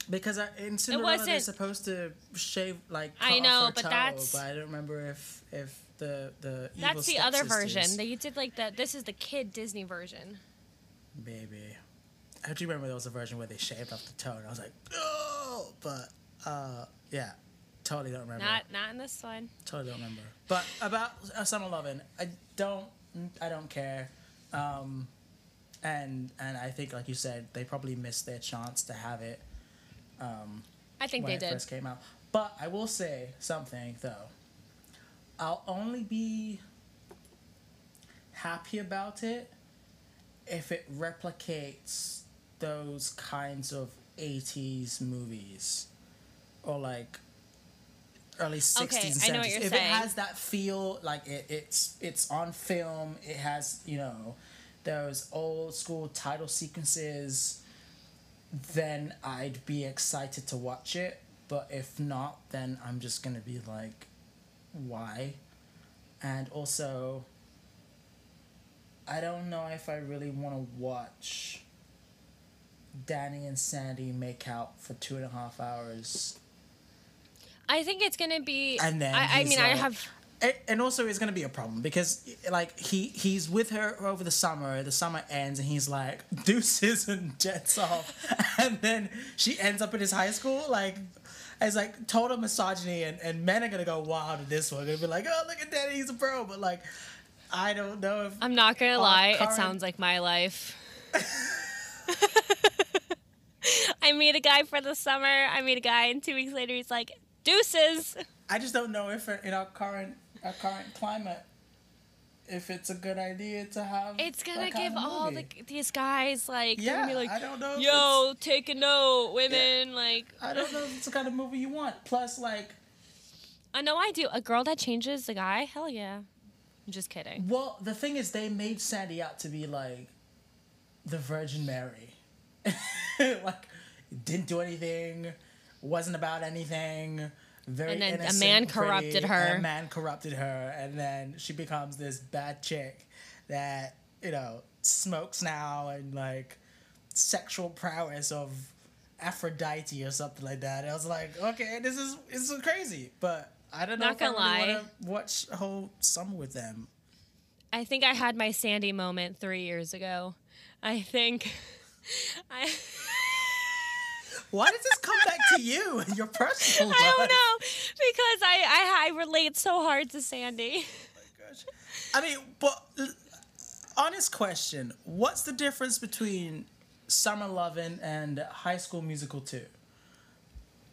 Because I, in Cinderella they're supposed to shave like. I know, but toe, that's- But I don't remember if if the the. That's the other version. They did like the this is the kid Disney version. Maybe. I do remember there was a version where they shaved off the toe, and I was like, oh, but uh, yeah, totally don't remember. Not not in this one. Totally don't remember. But about uh, Summer Lovin', I don't, I don't care, um, and and I think like you said, they probably missed their chance to have it um, I think when they it did. first came out. But I will say something though. I'll only be happy about it if it replicates those kinds of 80s movies or like early 60s Okay, and 70s I know what you're if saying. it has that feel like it, it's it's on film it has you know those old school title sequences then I'd be excited to watch it. But if not, then I'm just gonna be like, why? And also, I don't know if I really want to watch Danny and Sandy make out for two and a half hours. I think it's gonna be. And then I, I mean, I have. And also it's gonna be a problem because like he he's with her over the summer the summer ends and he's like deuces and jets off and then she ends up in his high school like it's like total misogyny and, and men are gonna go wild at this one they'll be like oh look at daddy he's a pro but like i don't know if I'm not gonna lie. It sounds like my life. I meet a guy for the summer. I meet a guy, and two weeks later, he's like, "Deuces." i just don't know if in our current our current climate if it's a good idea to have It's gonna give all the, these guys like yeah like, i don't know "Yo, take a note, women." Like, i don't know if it's the kind of movie you want plus like I know I do. A girl that changes the guy, hell yeah. I'm just kidding. Well, the thing is, they made Sandy out to be like the Virgin Mary. like, didn't do anything, wasn't about anything. Very And then a innocent, man pretty, corrupted her. A man corrupted her, and then she becomes this bad chick that you know smokes now and like sexual prowess of Aphrodite or something like that. I was like, okay, this is this is crazy, but I don't know Not if I gonna really lie. want to watch a whole summer with them. I think I had my Sandy moment three years ago. I think. I. Why does this come back to you and your personal life? I don't know because I, I I relate so hard to Sandy. Oh I mean, but honest question: What's the difference between Summer Lovin' and High School Musical Two?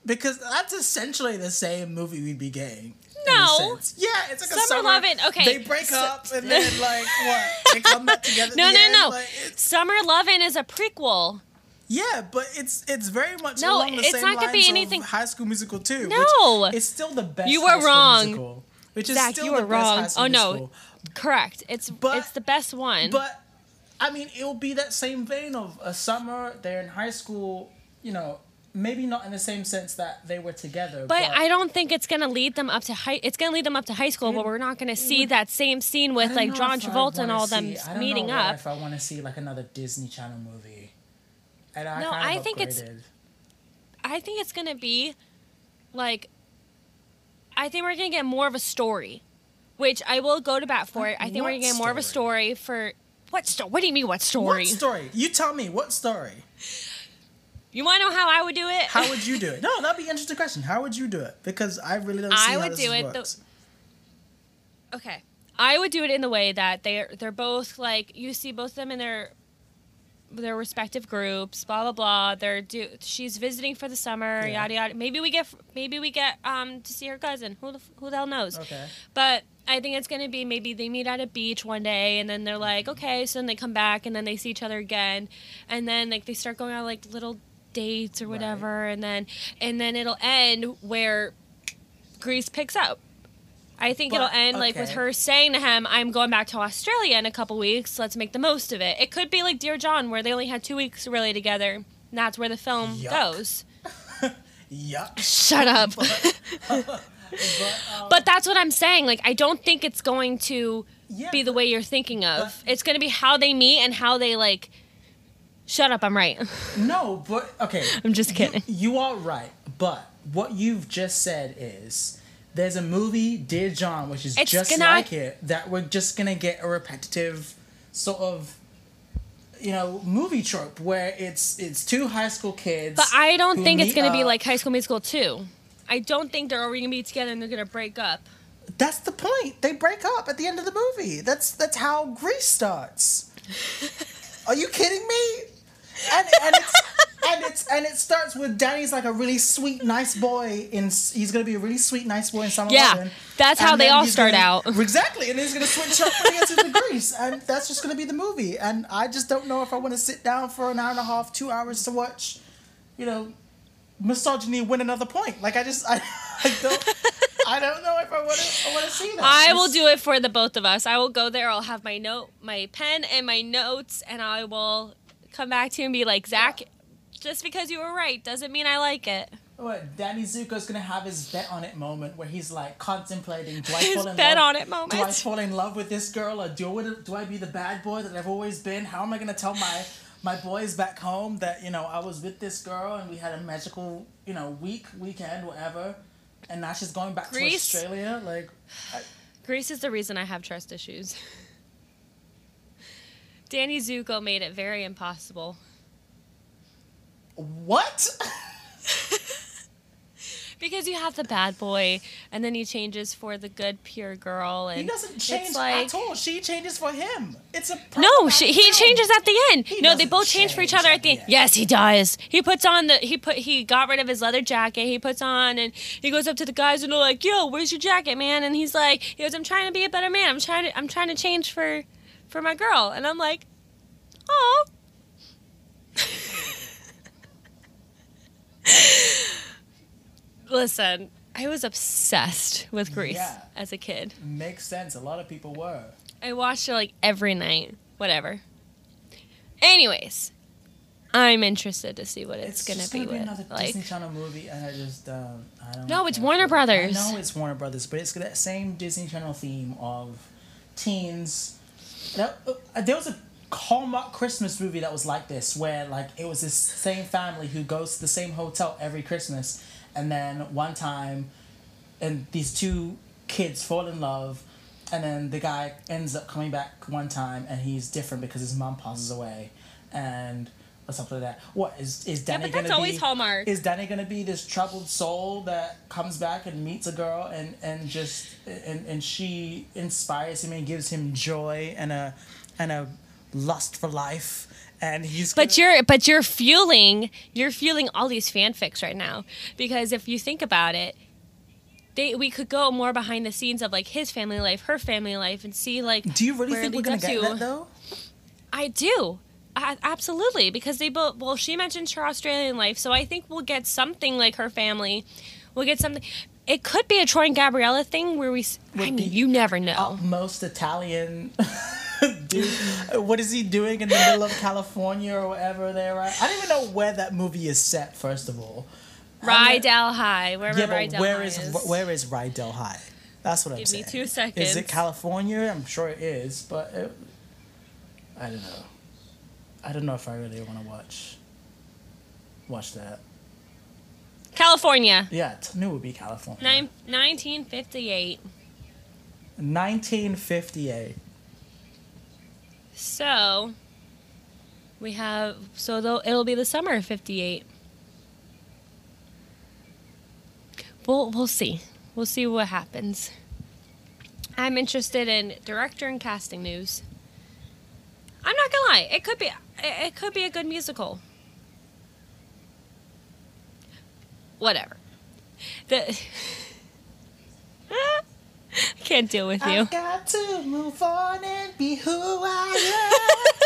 Because that's essentially the same movie we'd be getting. No. Yeah, it's like a Summer summer. Lovin', okay, They break so- up and then like what? They come back together. at No, the no, end? no. Like, Summer Lovin' is a prequel. Yeah, but it's it's very much No, along the it's same not gonna be lines of anything- High School Musical Two. No. it's still the best. You were High wrong. Musical, which is Zach, still you were wrong. Oh no, correct. It's But- it's the best one. But I mean, it'll be that same vein of a summer. They're in high school. You know, maybe not in the same sense that they were together. But I don't think it's gonna lead them up to high. It's gonna lead them up to high school, but we're not gonna see that same scene with like John Travolta and all them see- I don't meeting know up. If I want to see like another Disney Channel movie, and I No, kind I of think it's-. I think it's gonna be like. I think we're gonna get more of a story. which I will go to bat for it. I think we're gonna get more of a story for what story? What do you mean what story? What story? You tell me. What story? You want to know how I would do it? How would you do it? No, that'd be an interesting question. How would you do it? Because I really don't see I how would this do it the- works. okay, I would do it in the way that they're they're both like you see both of them in their their respective groups. Blah blah blah. They're do. She's visiting for the summer. Yeah. Yada yada. Maybe we get maybe we get um to see her cousin. Who the who the hell knows? Okay. But I think it's gonna be maybe they meet at a beach one day and then they're like, okay, so then they come back and then they see each other again, and then like they start going on like little dates or Right. whatever, and then and then it'll end where Grease picks up. I think But, it'll end like with her saying to him, "I'm going back to Australia in a couple weeks. Let's make the most of it." It could be like Dear John, where they only had two weeks really together. And that's where the film Yuck. goes. Yuck. Shut up. But, um, But that's what I'm saying. Like, I don't think it's going to Yeah, be the way you're thinking of. but- it's going to be how they meet and how they like. Shut up! I'm right. No, but okay. I'm just You- kidding. You, are right, but what you've just said is there's a movie, Dear John, which is It's just gonna- like it. That we're just gonna get a repetitive sort of. You know, movie trope where it's it's two high school kids. But I don't think it's going to be like High School Musical 2. I don't think they're already to be together and they're to break up. That's the point. They break up at the end of the movie. That's that's how Grease starts. Are you kidding me? And and it's and it's and it starts with Danny's like a really sweet, nice boy. In he's gonna be a really sweet, nice boy in Summer Yeah, Eleven. that's how they all start gonna- out. Exactly, and he's gonna switch up when he gets into Grease, and that's just gonna be the movie. And I just don't know if I want to sit down for an hour and a half, two hours to watch, you know, misogyny win another point. Like I just I, I don't I don't know if I want to I want to see that. I will do it for the both of us. I will go there. I'll have my note, my pen, and my notes, and I will come back to you and be like, Zach, just because you were right doesn't mean I like it. What Danny Zuko's gonna have his bet on it moment where he's like contemplating: Do I His fall in bet love? on it moment. Do I fall in love with this girl, or do I, do I be the bad boy that I've always been? How am I gonna tell my my boys back home that you know I was with this girl and we had a magical you know week weekend whatever, and now she's going back Grease? to Australia? Like, Grease is the reason I have trust issues. Danny Zuko made it very impossible. what? Because you have the bad boy, and then he changes for the good, pure girl, and he doesn't it's change like- at all. She changes for him. It's a No, she, he film. changes at the end. He no, they both change for each other at the end. end. Yes, he does. He puts on the he put he got rid of his leather jacket. He puts on and he goes up to the guys and they're like, "Yo, where's your jacket, man?" And he's like, "He goes, I'm trying to be a better man. I'm trying to I'm trying to change for for my girl." And I'm like, "Oh." Listen, I was obsessed with Grease Yeah. as a kid. Makes sense. A lot of people were. I watched it like every night. Whatever. Anyways, I'm interested to see what it's, It's gonna be gonna be with. another like, Disney Channel movie, and I just um, I don't. No, it's Warner. Brothers. I know it's Warner Brothers, but it's got that same Disney Channel theme of teens. That, uh, there was a Hallmark Christmas movie that was like this, where like it was this same family who goes to the same hotel every Christmas, and then one time, and these two kids fall in love. And then the guy ends up coming back one time, and he's different because his mom passes away, and or something like that. What is is yeah, Danny but that's gonna always be? Hallmark. Is Danny gonna be this troubled soul that comes back and meets a girl and and just and and she inspires him and gives him joy and a and a lust for life and he's But gonna- you're but you're fueling you're fueling all these fanfics right now because if you think about it, they we could go more behind the scenes of like his family life, her family life, and see like do you really think we're gonna get to. that though? I do. I, absolutely, because they both. Well, she mentioned her Australian life, so I think we'll get something like her family. We'll get something. It could be a Troy and Gabriella thing where we. s- I Would mean, be you never know. Most Italian dude, what is he doing in the middle of California or whatever there? Right? I don't even know where that movie is set. First of all, Rydell High, wherever Yeah, but Rydell where High is, is. where is Rydell High? That's what I'm saying. Give me two seconds. Is it California? I'm sure it is, but it, I don't know. I don't know if I really want to watch watch that. California, Yeah, I knew it would be California. nine, 1958. 1958. So we have so though it'll be the summer of 58. We'll we'll see. We'll see what happens. I'm interested in director and casting news. I'm not gonna lie, it could be it, it could be a good musical. Whatever. The I can't deal with you. I got to move on and be who I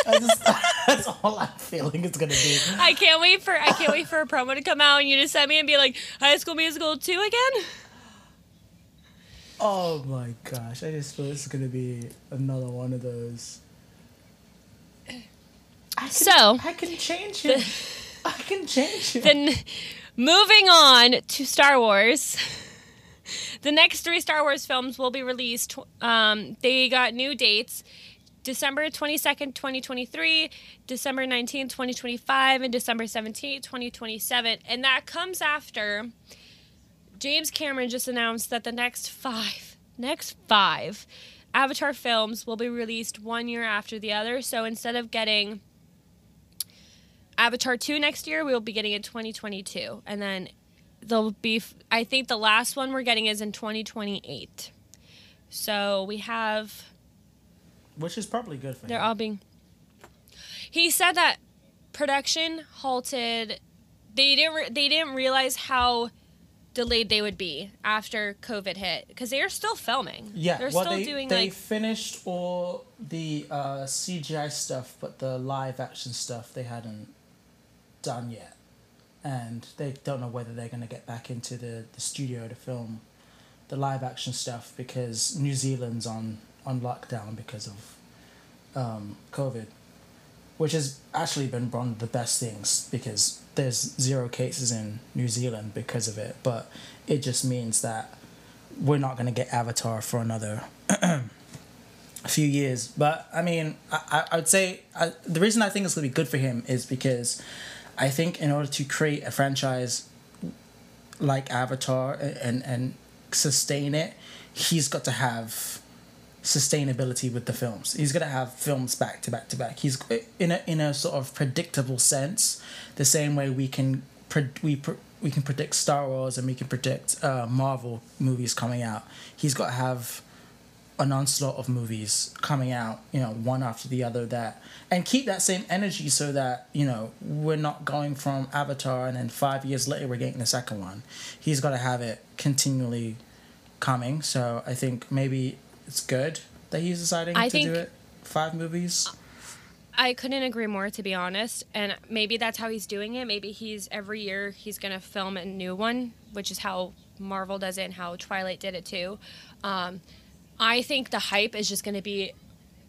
am. Just, that's all I'm feeling it's gonna be. I can't wait for I can't wait for a promo to come out and you to send me and be like High School Musical two again. Oh my gosh! I just feel this is gonna be another one of those. I can, So- I can change it. I can change it. Then moving on to Star Wars. The next three Star Wars films will be released. Um, they got new dates. December 22nd, 2023, December 19th, 2025, and December 17th, 2027. And that comes after James Cameron just announced that the next five, next five Avatar films will be released one year after the other. So instead of getting Avatar 2 next year, we will be getting in 2022. And then there'll be, I think the last one we're getting is in 2028. So we have Which is probably good for they're him. all being. He said that production halted. They didn't. Re- they didn't realize how delayed they would be after COVID hit because they are still filming. yeah, they're well, still they, doing they like. finished all the uh, CGI stuff, but the live action stuff they hadn't done yet, and they don't know whether they're gonna get back into the, the studio to film the live action stuff because New Zealand's on on lockdown because of um, COVID, which has actually been one of the best things because there's zero cases in New Zealand because of it, but it just means that we're not going to get Avatar for another few years. But I mean, I, I, would say I, the reason I think it's going to be good for him is because I think in order to create a franchise like Avatar and, and sustain it, he's got to have sustainability with the films. He's gonna have films back to back to back. He's in a in a sort of predictable sense, the same way we can pre- we pre- we can predict Star Wars and we can predict uh, Marvel movies coming out. He's got to have an onslaught of movies coming out, you know, one after the other that and keep that same energy so that, you know, we're not going from Avatar and then 5 years later we're getting the second one. He's got to have it continually coming. So I think maybe it's good that he's deciding I to do it five movies. I couldn't agree more, to be honest. And maybe that's how he's doing it. Maybe he's every year he's gonna film a new one, which is how Marvel does it and how Twilight did it too. Um, I think the hype is just gonna be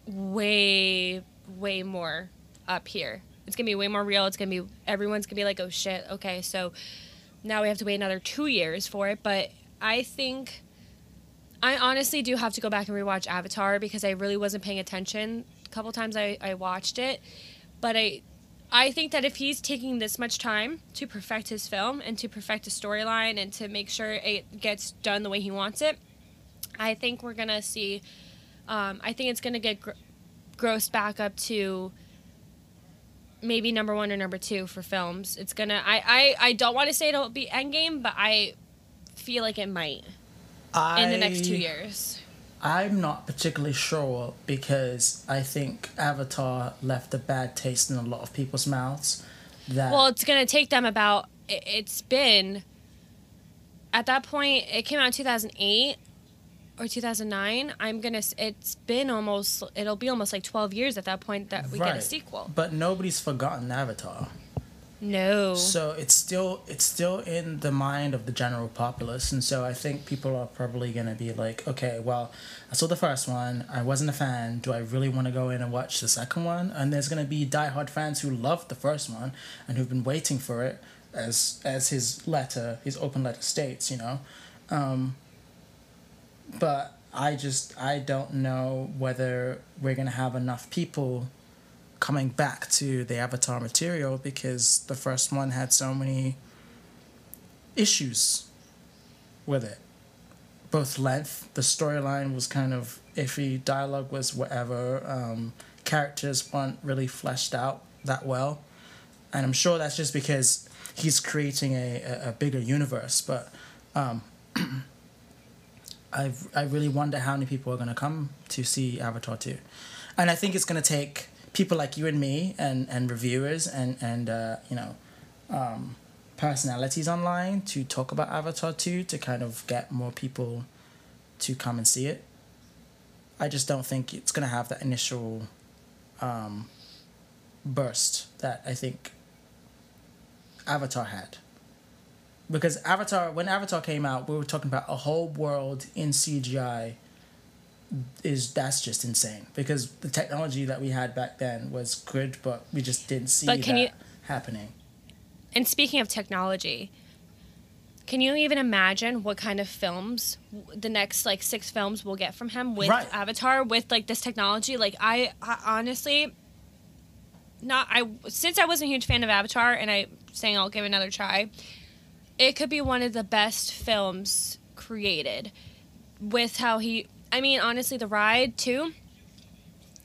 way, way more up here. It's gonna be way more real. It's gonna be everyone's gonna be like, oh shit, okay, so now we have to wait another two years for it. But I think I honestly do have to go back and rewatch Avatar because I really wasn't paying attention. A couple times I, I watched it, but I I think that if he's taking this much time to perfect his film and to perfect a storyline and to make sure it gets done the way he wants it, I think we're gonna see. Um, I think it's gonna get gr- grossed back up to maybe number one or number two for films. It's gonna. I I, I don't want to say it'll be Endgame, but I feel like it might in the next two years. I'm not particularly sure because I think Avatar left a bad taste in a lot of people's mouths. That Well, it's gonna take them about. It's been. At that point, it came out in two thousand eight or two thousand nine. I'm gonna. It's been almost. It'll be almost like twelve years at that point that we get a Right. sequel. but nobody's forgotten Avatar. No. So it's still it's still in the mind of the general populace, and so I think people are probably gonna be like, okay, well, I saw the first one, I wasn't a fan. Do I really want to go in and watch the second one? And there's gonna be diehard fans who loved the first one and who've been waiting for it, as as his letter, his open letter states, you know. Um, but I just I don't know whether we're gonna have enough people coming back to the Avatar material because the first one had so many issues with it. both length, the storyline was kind of iffy, dialogue was whatever, um, characters weren't really fleshed out that well, and I'm sure that's just because he's creating a, a, a bigger universe. But um, I I really wonder how many people are going to come to see Avatar two, and I think it's going to take people like you and me and and reviewers and and uh, you know. Um, personalities online to talk about Avatar 2 to kind of get more people to come and see it. I just don't think it's going to have that initial um, burst that I think Avatar had. Because Avatar, when Avatar came out, we were talking about a whole world in CGI. Is that's just insane because the technology that we had back then was good, but we just didn't see But can that you- happening. And speaking of technology, can you even imagine what kind of films the next like six films we'll get from him with Right. Avatar with like this technology? Like I, I honestly not I since I wasn't a huge fan of Avatar and I saying I'll give another try. It could be one of the best films created with how he I mean honestly the ride too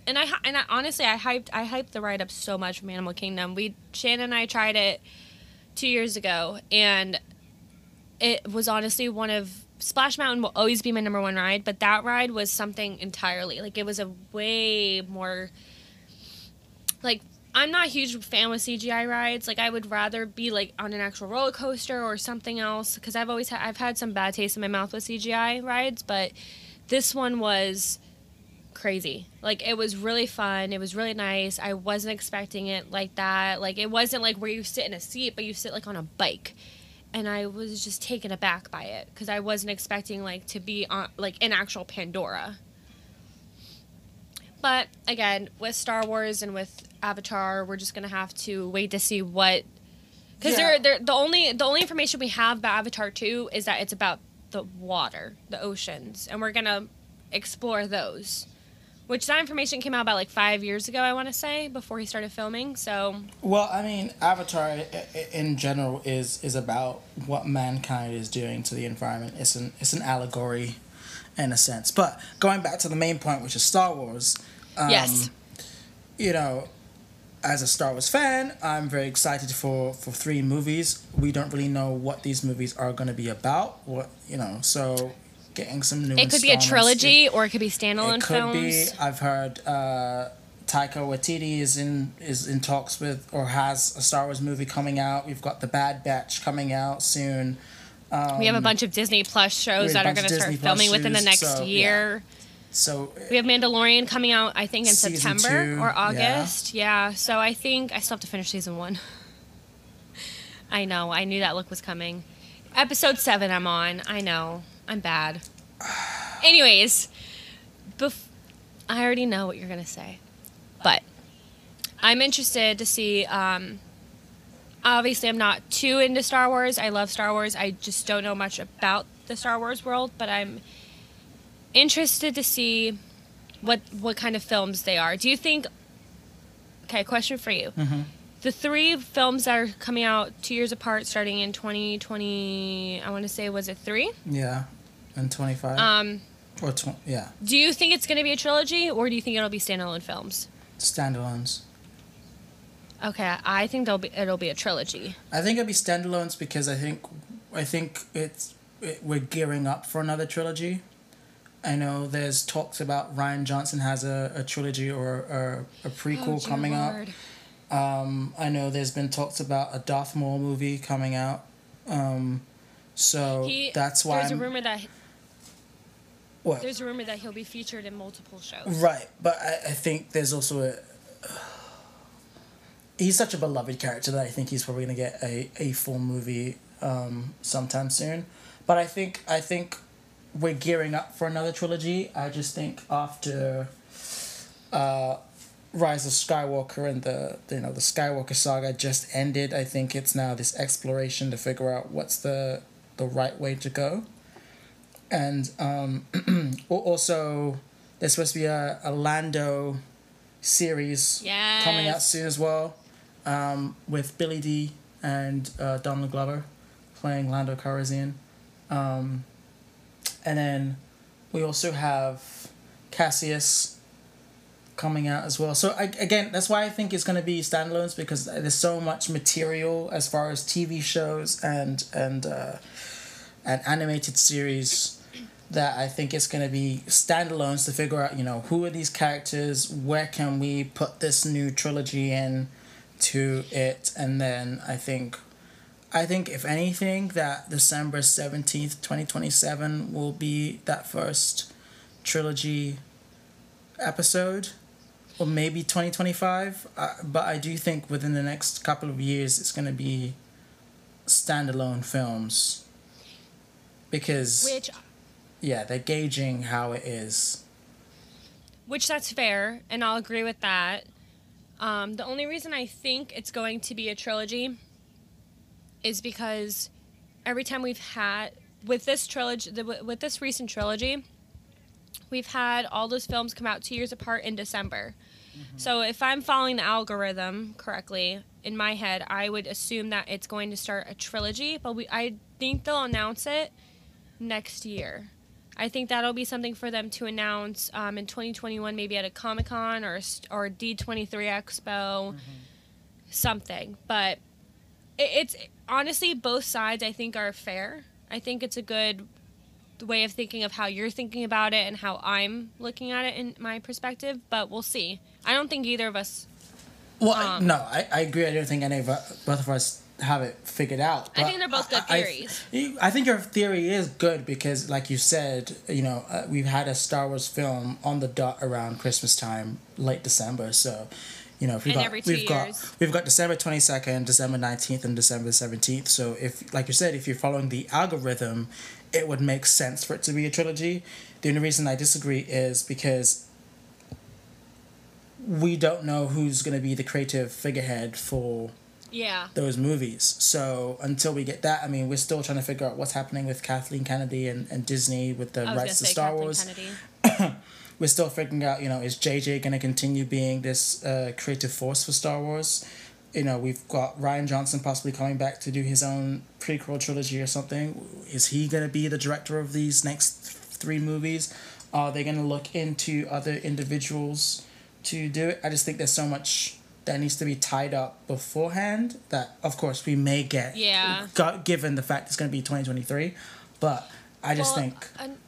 and I and I honestly I hyped I hyped the ride up so much from Animal Kingdom. We Shannon and I tried it two years ago, and it was honestly one of Splash Mountain will always be my number one ride, but that ride was something entirely like it was a way more like I'm not a huge fan with CGI rides. Like I would rather be like on an actual roller coaster or something else because I've always had I've had some bad taste in my mouth with CGI rides, but this one was crazy. Like it was really fun. It was really nice. I wasn't expecting it like that. Like it wasn't like where you sit in a seat, but you sit like on a bike. And I was just taken aback by it because I wasn't expecting like to be on like an actual Pandora. But again, with Star Wars and with Avatar, we're just gonna have to wait to see what because Yeah. they're, they're the only the only information we have about Avatar two is that it's about the water, the oceans, and we're gonna explore those. Which that information came out about like five years ago, I want to say, before he started filming. So Well, I mean, Avatar in general is is about what mankind is doing to the environment. It's an it's an allegory, in a sense. But going back to the main point, which is Star Wars. Um, yes, You know, as a Star Wars fan, I'm very excited for for three movies. We don't really know what these movies are going to be about. What you know, so getting some new. it could be a trilogy or it could be standalone it could films. be. I've heard uh, Taika Waititi is in is in talks with or has a Star Wars movie coming out. We've got the Bad Batch coming out soon. Um, we have a bunch of Disney Plus shows that are going to start Disney Plus filming within the next so, yeah. So We have Mandalorian coming out, I think, in September two, or yeah. August. Yeah. So I think I still have to finish season one. I know. I knew that look was coming. Episode seven, I'm on. I know. I'm bad. Anyways, bef- I already know what you're gonna say, but I'm interested to see. Um, obviously, I'm not too into Star Wars. I love Star Wars. I just don't know much about the Star Wars world, but I'm interested to see what what kind of films they are. Do you think? Okay, question for you. Mhm. The three films that are coming out two years apart, starting in 2020, I want to say was it three? yeah, and twenty five Um, or tw- yeah, do you think it's going to be a trilogy, or do you think it'll be standalone films? standalones. Okay, I think they'll be it'll be a trilogy. I think it'll be standalones because I think I think it's it, we're gearing up for another trilogy. I know there's talks about Rian Johnson has a, a trilogy or, or a prequel Oh, coming up. Um, I know there's been talks about a Darth Maul movie coming out. Um, so He, that's why there's I'm, a rumor that what? there's a rumor that he'll be featured in multiple shows. Right, but I, I think there's also a. He's such a beloved character that I think he's probably gonna get a, a full movie um, sometime soon. But I think I think we're gearing up for another trilogy. I just think after uh, Rise of Skywalker and the you know the Skywalker saga just ended, I think it's now this exploration to figure out what's the the right way to go. And um, also, there's supposed to be a, a Lando series coming out soon as well, um, with Billy Dee and uh, Donald Glover playing Lando Calrissian. Um, and then we also have Cassian coming out as well. So I, again, that's why I think it's going to be standalones because there's so much material as far as TV shows and and uh, and animated series that I think it's going to be standalones to figure out, you know, who are these characters, where can we put this new trilogy in to it, and then I think I think if anything that December 17th, 2027 will be that first trilogy episode or maybe 2025 uh, but I do think within the next couple of years it's going to be standalone films because Which yeah, they're gauging how it is. which that's fair, and I'll agree with that. Um, the only reason I think it's going to be a trilogy is because every time we've had with this trilogy, the, with this recent trilogy, we've had all those films come out two years apart in December. So if I'm following the algorithm correctly in my head, I would assume that it's going to start a trilogy, but we I think they'll announce it next year. I think that'll be something for them to announce um, in 2021, maybe at a Comic Con or or a D23 Expo, something. But it, it's honestly both sides. I think are fair. I think it's a good way of thinking of how you're thinking about it and how I'm looking at it in my perspective. But we'll see. I don't think either of us. Well, I- Um, no, I, I agree. I don't think any of us, both of us have it figured out. I think they're both good I- I- theories. I think your theory is good because, like you said, you know, uh, we've had a Star Wars film on the dot around Christmas time, late December. So, you know, we've And got every 2 we've got we've got December twenty second, December nineteenth, and December seventeenth. So, if like you said, if you're following the algorithm, it would make sense for it to be a trilogy. The only reason I disagree is because we don't know who's going to be the creative figurehead for Yeah. those movies. So until we get that, I mean, we're still trying to figure out what's happening with Kathleen Kennedy and, and Disney with the I was gonna rights to Star Kathleen Wars. We're still figuring out, you know, is JJ going to continue being this uh, creative force for Star Wars? You know, we've got Rian Johnson possibly coming back to do his own prequel trilogy or something. Is he going to be the director of these next th- three movies? Are they going to look into other individuals to do it? I just think there's so much that needs to be tied up beforehand that, of course, we may get. Yeah. Got, given the fact it's going to be 2023. But I just Well, think an-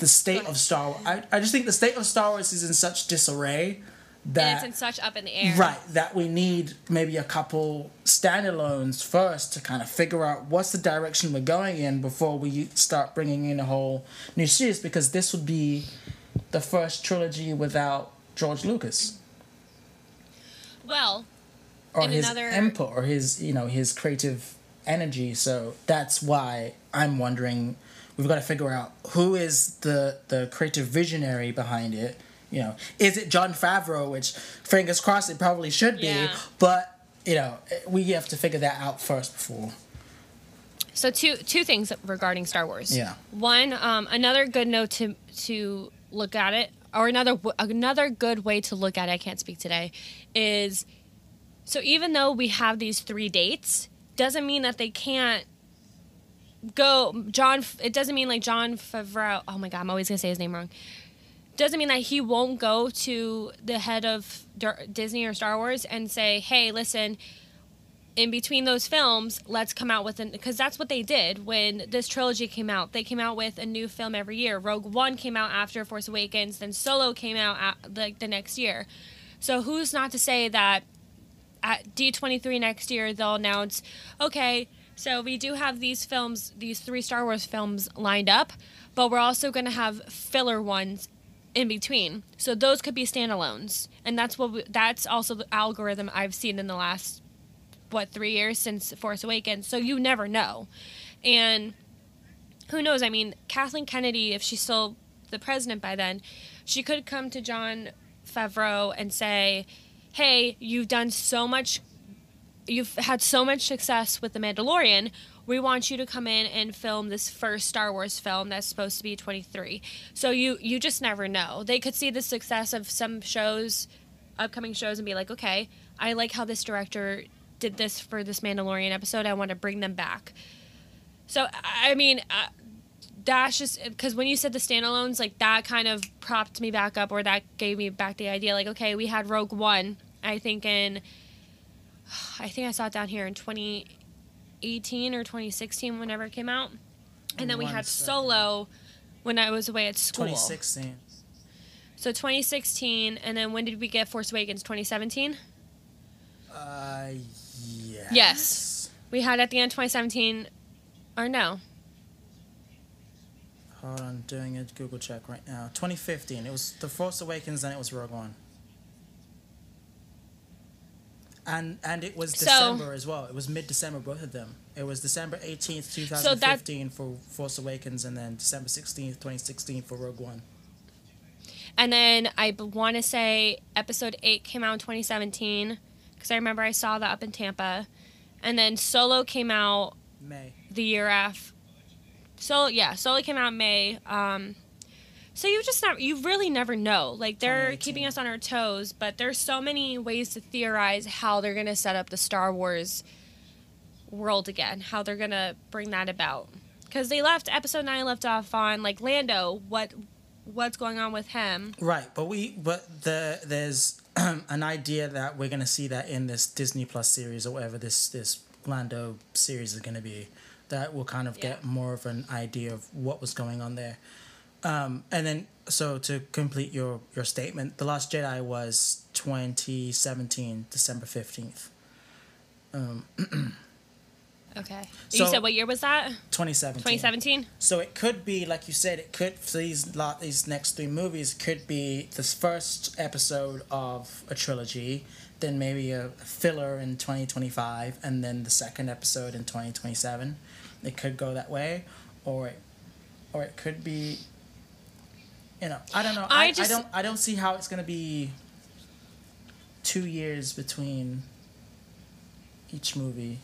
the state of Star Wars. I, I just think the state of Star Wars is in such disarray and that it's in such up in the air. right that we need maybe a couple standalones first to kind of figure out what's the direction we're going in before we start bringing in a whole new series because this would be the first trilogy without George Lucas Well, or And his another- input or his you know his creative energy so that's why i'm wondering we've got to figure out who is the the creative visionary behind it you know is it jon favreau which fingers crossed it probably should be Yeah. but you know we have to figure that out first before So two two things regarding Star Wars. Yeah. One, um, another good note to to look at it, or another another good way to look at it. I can't speak today. Is so even though we have these three dates, doesn't mean that they can't go. Jon. It doesn't mean like Jon Favreau. Oh my God, I'm always gonna say his name wrong. Doesn't mean that he won't go to the head of Disney or Star Wars and say, "Hey, listen." in between those films, let's come out with an because that's what they did when this trilogy came out. They came out with a new film every year. Rogue One came out after Force Awakens, then Solo came out like the next year. So who's not to say that at D23 next year they'll announce, okay, so we do have these films, these three Star Wars films lined up, but we're also going to have filler ones in between. So those could be standalones, and that's what we, that's also the algorithm I've seen in the last what three years since Force Awakens. So you never know, and who knows? I mean, Kathleen Kennedy, if she's still the president by then, she could come to Jon Favreau and say, "Hey, you've done so much." You've had so much success with The Mandalorian. We want you to come in and film this first Star Wars film that's supposed to be 23. So you you just never know. They could see the success of some shows, upcoming shows, and be like, okay, I like how this director did this for this Mandalorian episode. I want to bring them back. So I mean, uh, that's just because when you said the standalones, like that kind of propped me back up, or that gave me back the idea. Like, okay, we had Rogue One. I think in, I think I saw it down here in 2018 or 2016, whenever it came out, and then we had. Solo when I was away at school. 2016. So 2016, and then when did we get Force Awakens? 2017. Uh, yes. Yes. We had at the end 2017, or no? Hold on, doing a Google check right now. 2015. It was The Force Awakens, and it was Rogue One. And and it was So- December as well. It was mid December, both of them. It was December 18th, 2015 for Force Awakens, and then December 16th, 2016 for Rogue One. And then I want to say episode 8 came out in 2017 because I remember I saw that up in Tampa. And then Solo came out May. the year after. Solo, yeah, Solo came out May. Um, so you just not, you really never know. Like they're keeping us on our toes, but there's so many ways to theorize how they're gonna set up the Star Wars world again, how they're gonna bring that about. Because they left episode nine left off on like Lando. What what's going on with him? Right, but we but the there's an idea that we're gonna see that in this Disney Plus series or whatever this this Lando series is gonna be, that we'll kind of get more of an idea of what was going on there. Um, and then so to complete your your statement, The Last Jedi was 2017 December 15th. Okay. So- you said what year was that? 2017. 2017. So it could be, like you said, it could these lot these next three movies could be this first episode of a trilogy, then maybe a filler in twenty twenty five, and then the second episode in twenty twenty seven. It could go that way, or it, or it could be. You know, I don't know. I I, I don't. I don't see how it's gonna be. Two years between. Each movie.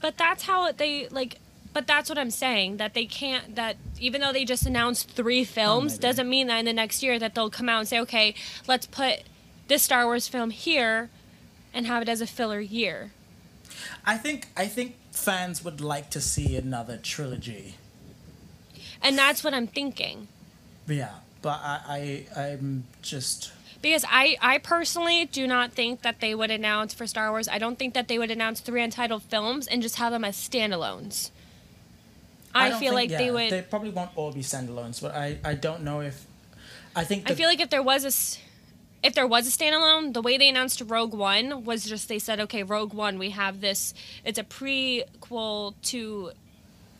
But that's how they like. But that's what I'm saying. That they can't. That even though they just announced three oh, films, maybe. doesn't mean that in the next year that they'll come out and say, okay, let's put this Star Wars film here, and have it as a filler year. I think. I think fans would like to see another trilogy. And that's what I'm thinking. Yeah, but I, I I'm just Because I, I personally do not think that they would announce for Star Wars. I don't think that they would announce three untitled films and just have them as standalones. I, don't feel think- like they would. They probably won't all be standalones, but I I don't know if I think I feel like if there was a s- if there was a standalone, the way they announced Rogue One was just they said, okay, Rogue One, we have this. It's a prequel to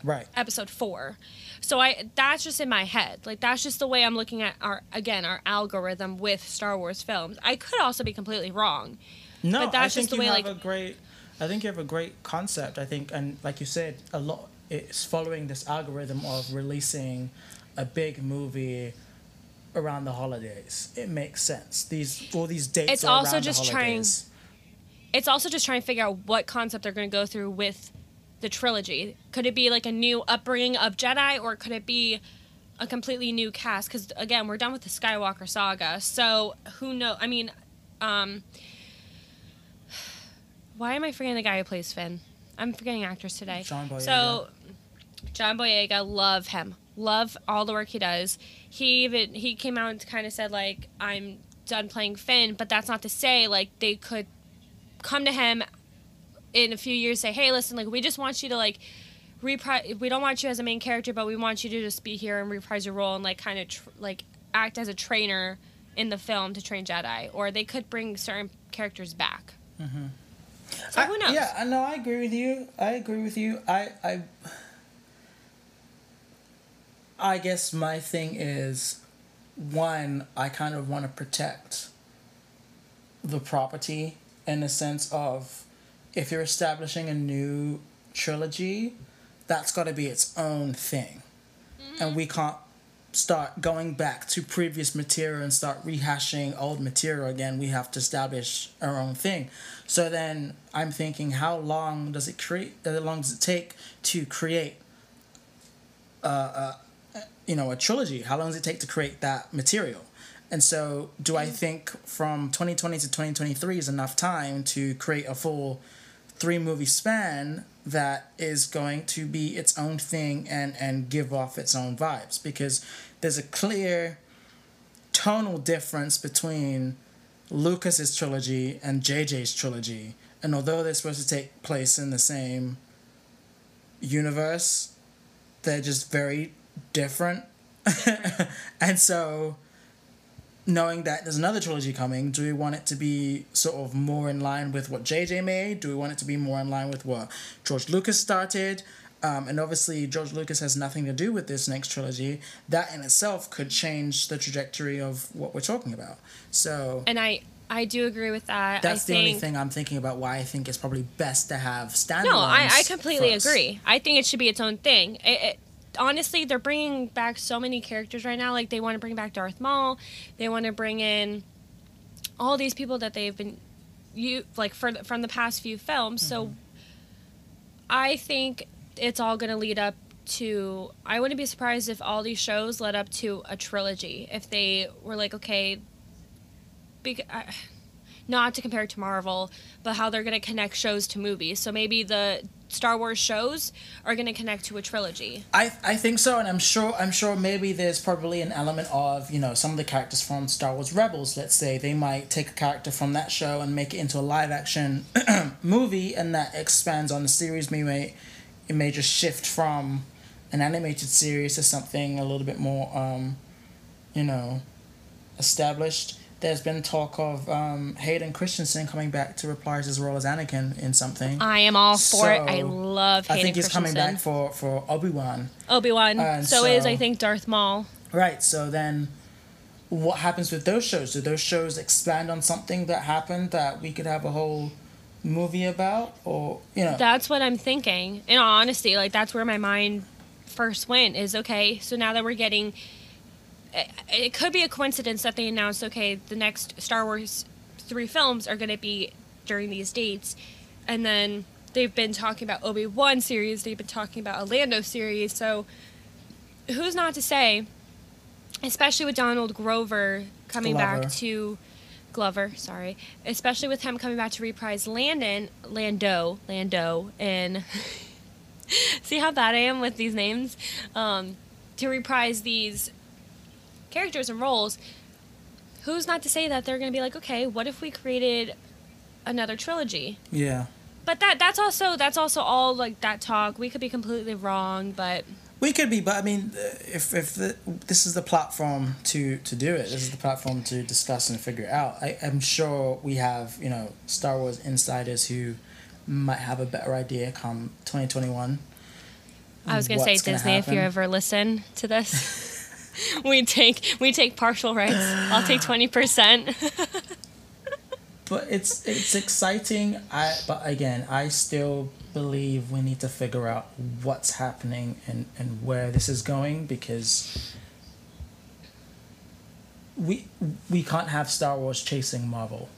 right. Episode Four. So I that's just in my head. Like that's just the way I'm looking at our again our algorithm with Star Wars films. I could also be completely wrong. No, But that's I think just the you way, have like- a great. I think you have a great concept. I think, and like you said, a lot. It's following this algorithm of releasing a big movie around the holidays. It makes sense. These all these dates. It's are also just trying- it's also just trying to figure out what concept they're going to go through with the trilogy. Could it be like a new upbringing of Jedi, or could it be a completely new cast? Because again, we're done with the Skywalker saga, so who know? I mean, um, why am I forgetting the guy who plays Finn? I'm forgetting actors today. John Boyega. So, John Boyega, love him. Love all the work he does. He even he came out and kind of said like I'm done playing Finn, but that's not to say like they could come to him in a few years say, "Hey, listen, like we just want you to like reprise. We don't want you as a main character, but we want you to just be here and reprise your role and like kind of tr- like act as a trainer in the film to train Jedi." Or they could bring certain characters back. Mm-hmm. So I- who knows? Yeah, I know. I agree with you. I agree with you. I, I, I guess my thing is, one, I kind of want to protect the property in the sense of, if you're establishing a new trilogy, that's got to be its own thing, and we can't start going back to previous material and start rehashing old material again. We have to establish our own thing. So then I'm thinking, how long does it create? How long does it take to create? Uh, uh, you know, a trilogy. How long does it take to create that material? And so, do I think from 2020 to 2023 is enough time to create a full three movie span that is going to be its own thing and and give off its own vibes because there's a clear tonal difference between Lucas's trilogy and JJ's trilogy. And although they're supposed to take place in the same universe, they're just very different. and so knowing that there's another trilogy coming, do we want it to be sort of more in line with what JJ made? Do we want it to be more in line with what George Lucas started? Um, and obviously, George Lucas has nothing to do with this next trilogy. That in itself could change the trajectory of what we're talking about. So, and I I do agree with that. That's I the think, only thing I'm thinking about. Why I think it's probably best to have standalone. No, I, I completely agree. I think it should be its own thing. It, it, honestly, they're bringing back so many characters right now. Like they want to bring back Darth Maul. They want to bring in all these people that they've been you like for from the past few films. Mm-hmm. So I think it's all going to lead up to. I wouldn't be surprised if all these shows led up to a trilogy. If they were like, okay, because. not to compare to Marvel, but how they're going to connect shows to movies. So maybe the Star Wars shows are going to connect to a trilogy. I I think so, and I'm sure I'm sure maybe there's probably an element of you know some of the characters from Star Wars Rebels. Let's say they might take a character from that show and make it into a live action movie, and that expands on the series. Maybe it may just shift from an animated series to something a little bit more, um, you know, established there's been talk of um, Hayden Christensen coming back to reprise his role as Anakin in something. I am all for so, it. I love Hayden I think he's coming back for, for Obi Wan. Obi Wan. Uh, so, so, is, I think, Darth Maul. Right. So then what happens with those shows? Do those shows expand on something that happened that we could have a whole movie about? Or, you know. That's what I'm thinking. In all honesty, like, that's where my mind first went is okay, so now that we're getting it could be a coincidence that they announced okay the next star wars three films are going to be during these dates and then they've been talking about obi-wan series they've been talking about a lando series so who's not to say especially with donald grover coming glover. back to glover sorry especially with him coming back to reprise landon lando lando and see how bad i am with these names um, to reprise these characters and roles, who's not to say that they're going to be like, okay, what if we created another trilogy? Yeah. But that that's also that's also all like that talk. We could be completely wrong, but we could be. But I mean, if if the, this is the platform to to do it, this is the platform to discuss and figure it out. I, I'm sure we have you know Star Wars insiders who might have a better idea come 2021. I was going to say Disney if you ever listen to this. we take we take partial rights. I'll take twenty percent. but it's it's exciting. I but again, I still believe we need to figure out what's happening and and where this is going because we we can't have Star Wars chasing Marvel.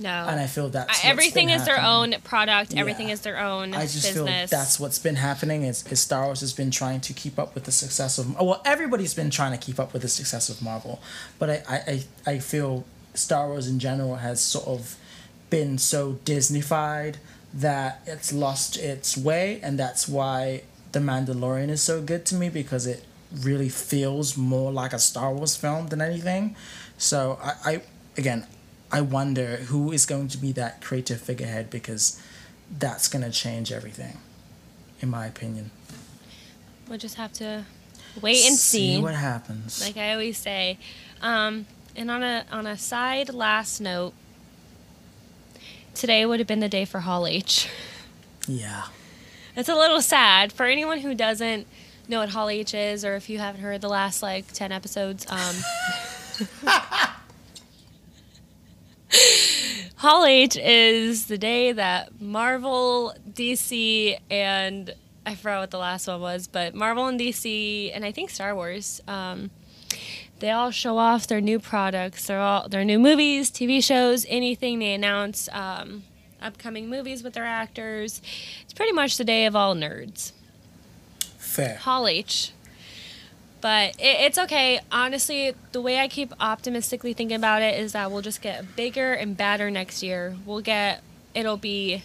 No. And I feel that everything is happening. their own product. Yeah. Everything is their own. I just business. feel that's what's been happening. Is, is Star Wars has been trying to keep up with the success of well, everybody's been trying to keep up with the success of Marvel, but I I, I feel Star Wars in general has sort of been so Disneyfied that it's lost its way, and that's why the Mandalorian is so good to me because it really feels more like a Star Wars film than anything. So I, I again I wonder who is going to be that creative figurehead because that's going to change everything, in my opinion. We'll just have to wait and see, see what happens. Like I always say, um, and on a on a side last note, today would have been the day for Hall H. Yeah. It's a little sad for anyone who doesn't know what Hall H is, or if you haven't heard the last like ten episodes. Um, Hall H is the day that Marvel, DC, and I forgot what the last one was, but Marvel and DC, and I think Star Wars, um, they all show off their new products, their all their new movies, TV shows, anything they announce, um, upcoming movies with their actors. It's pretty much the day of all nerds. Fair. Hall H. But it, it's okay. Honestly, the way I keep optimistically thinking about it is that we'll just get bigger and badder next year. We'll get, it'll be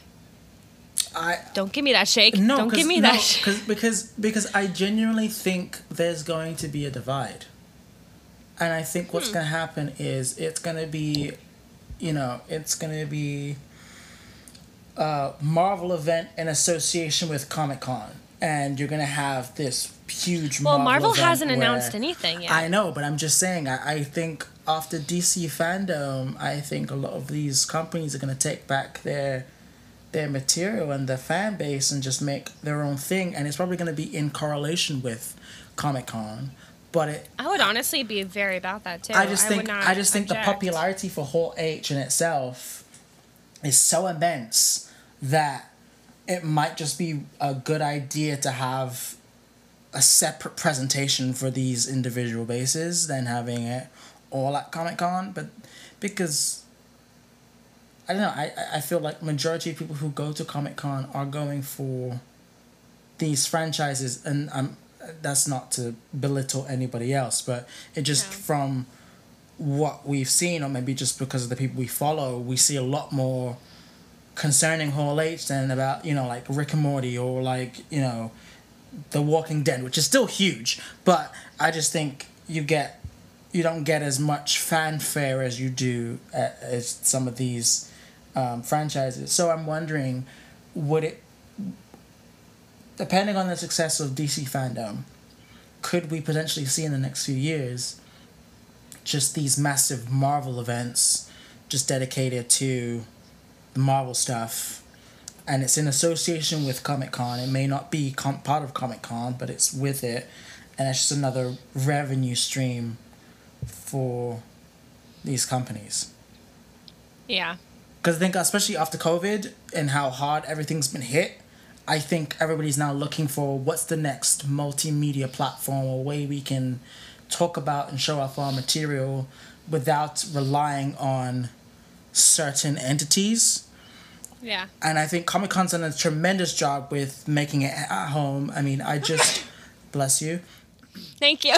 I Don't give me that shake. no, Don't 'cause- give me no, that. Sh- 'cause- because because I genuinely think there's going to be a divide, and I think Hmm. what's going to happen is it's going to be, you know, it's going to be a Marvel event in association with Comic Con, and you're going to have this huge. well, Marvel hasn't announced anything yet. I know, but I'm just saying. I, I think after DC fandom, I think a lot of these companies are going to take back their their material and their fan base and just make their own thing, and it's probably going to be in correlation with Comic Con. But it, I would honestly be very about that too. I just think, not I just think the popularity for Hall H in itself is so immense that it might just be a good idea to have a separate presentation for these individual bases than having it all at Comic Con. But because I don't know, I I- feel like majority of people who go to Comic Con are going for these franchises, and I'm that's not to belittle anybody else, but it just Yeah. from what we've seen, or maybe just because of the people we follow, we see a lot more concerning Hall H than about you know like Rick and Morty or like you know The Walking Dead, which is still huge. But I just think you get you don't get as much fanfare as you do at, as some of these um, franchises. So I'm wondering, would it, depending on the success of DC fandom, could we potentially see in the next few years just these massive Marvel events just dedicated to the Marvel stuff? And it's in association with Comic Con. It may not be com- part of Comic Con, but it's with it. And it's just another revenue stream for these companies. Yeah. Because I think, especially after COVID and how hard everything's been hit, I think everybody's now looking for what's the next multimedia platform or way we can talk about and show off our material without relying on certain entities. Yeah. And I think Comic Con's done a tremendous job with making it at home. I mean, I just, bless you, Thank you.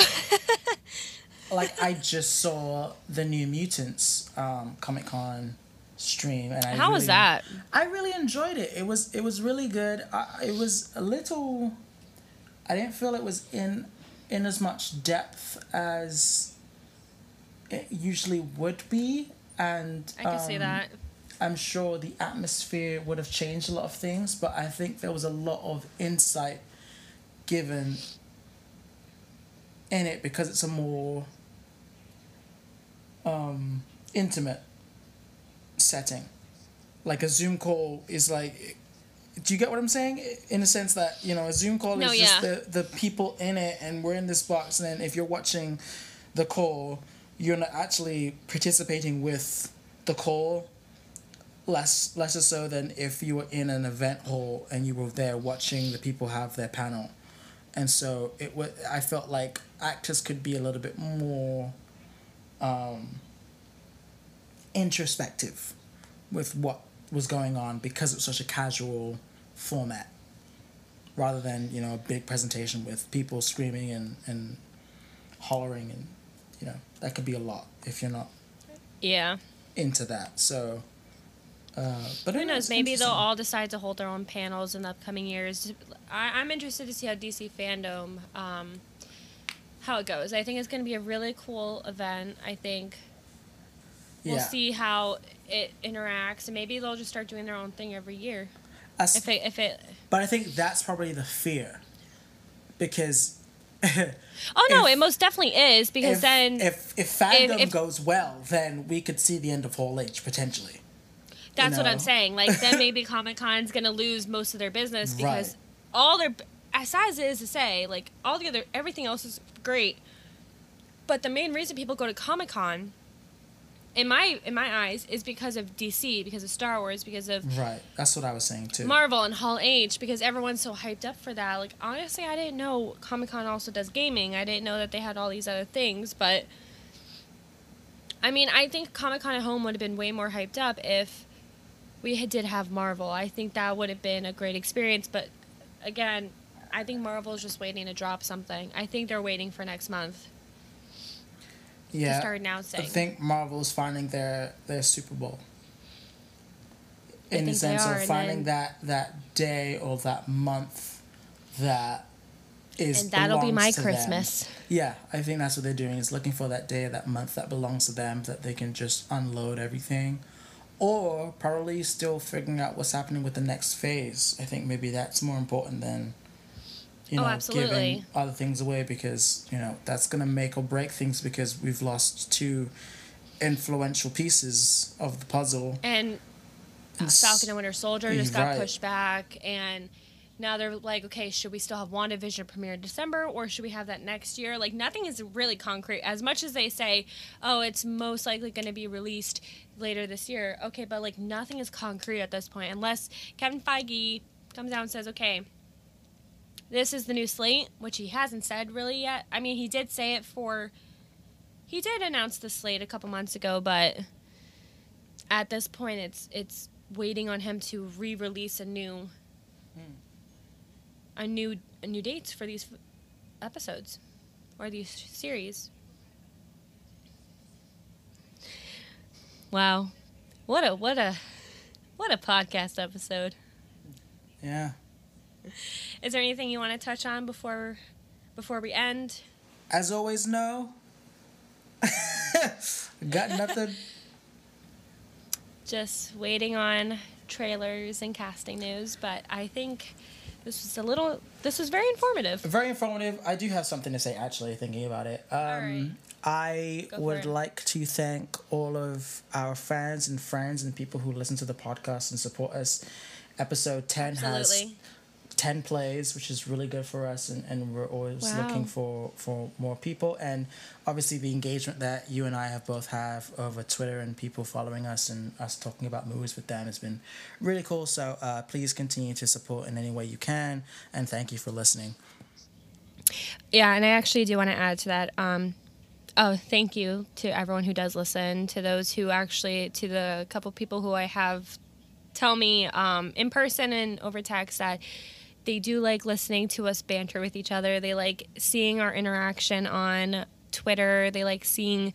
like I just saw the New Mutants um, Comic Con stream, and I How was that? I really enjoyed it. It was it was really good. I, it was a little. I didn't feel it was in in as much depth as it usually would be, and I can see um, that. I'm sure the atmosphere would have changed a lot of things, but I think there was a lot of insight given in it because it's a more um, intimate setting. Like a Zoom call is like, do you get what I'm saying? In a sense that you know, a Zoom call No, is just the the people in it, and we're in this box, and then if you're watching the call, you're not actually participating with the call less lesser so than if you were in an event hall and you were there watching the people have their panel and so it was i felt like actors could be a little bit more um, introspective with what was going on because it was such a casual format rather than you know a big presentation with people screaming and, and hollering and you know that could be a lot if you're not Yeah. into that so uh, but Who knows? Maybe they'll all decide to hold their own panels in the upcoming years. I, I'm interested to see how DC fandom, um, how it goes. I think it's going to be a really cool event. I think we'll yeah. see how it interacts, and maybe they'll just start doing their own thing every year. As- If it, if it, But I think that's probably the fear, because oh no, If- it most definitely is because if, then if if fandom if- goes well, then we could see the end of Hall H potentially. That's what know? I'm saying. Like then maybe Comic Con's gonna lose most of their business because Right. all their as sad as it is to say, like all the other everything else is great. But the main reason people go to Comic Con, in my in my eyes, is because of DC, because of Star Wars, because of Right. That's what I was saying too. Marvel and Hall H, because everyone's so hyped up for that. Like honestly, I didn't know Comic Con also does gaming. I didn't know that they had all these other things, but I mean, I think Comic Con at home would have been way more hyped up if we did have Marvel. I think that would have been a great experience. But again, I think Marvel's just waiting to drop something. I think they're waiting for next month to yeah. start I announcing. think Marvel's finding their their Super Bowl. in the sense are, of finding then- that that day or that month that is and that'll be my to them. Christmas. Yeah, I think that's what they're doing is looking for that day, that month that belongs to them that they can just unload everything. Or probably still figuring out what's happening with the next phase. I think maybe that's more important than you Oh, know, absolutely. giving other things away because, you know, that's gonna make or break things because we've lost two influential pieces of the puzzle. And uh, Falcon and Winter Soldier just got Right. pushed back, and now they're like, okay, should we still have WandaVision premiere in December, or should we have that next year? Like, nothing is really concrete. As much as they say, oh, it's most likely going to be released later this year, okay, but like nothing is concrete at this point, unless Kevin Feige comes out and says, okay, this is the new slate, which he hasn't said really yet. I mean, he did say it for. He did announce the slate a couple months ago, but at this point it's it's waiting on him to re-release a new a new a new dates for these episodes or these series wow what a what a what a podcast episode Yeah. is there anything you want to touch on before before we end As always, no. Got nothing. just waiting on trailers and casting news but i think this was a little this was very informative Very informative. I do have something to say actually, thinking about it. Um, right. I Go would like to thank all of our fans and friends and people who listen to the podcast and support us. Episode 10 has absolutely 10 plays, which is really good for us, and, and we're always Wow. looking for, for more people. And obviously, the engagement that you and I have both have over Twitter and people following us and us talking about movies with them has been really cool. So uh, please continue to support in any way you can, and thank you for listening. Yeah, and I actually do want to add to that. Um, oh, thank you to everyone who does listen, to those who actually, to the couple people who I have tell me um, in person and over text that they do like listening to us banter with each other. They like seeing our interaction on Twitter. They like seeing,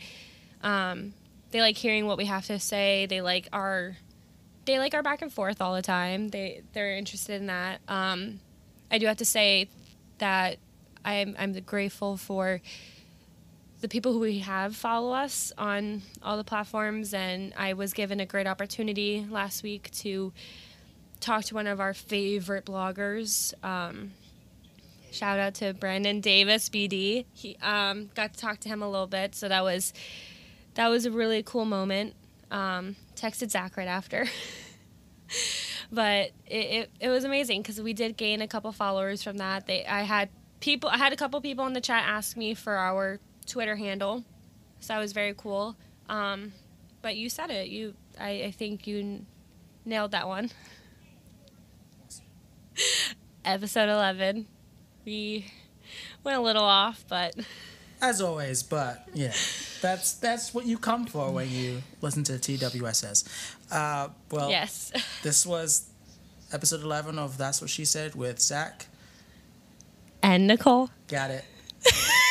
um, they like hearing what we have to say. They like our, they like our back and forth all the time. They they're interested in that. Um, I do have to say that I'm I'm grateful for the people who we have follow us on all the platforms, and I was given a great opportunity last week to talk to one of our favorite bloggers. Um, shout out to Brandon Davis, BD. He um, got to talk to him a little bit, so that was that was a really cool moment. Um, texted Zach right after. but it, it, it was amazing because we did gain a couple followers from that. They I had people I had a couple people in the chat ask me for our Twitter handle, so that was very cool. Um, but you said it. You I, I think you nailed that one. Episode eleven, we went a little off, but As always, but yeah, that's that's what you come for when you listen to TWSS. Uh, well, yes, this was episode 11 of That's What She Said with Zach. and Nicole. Got it.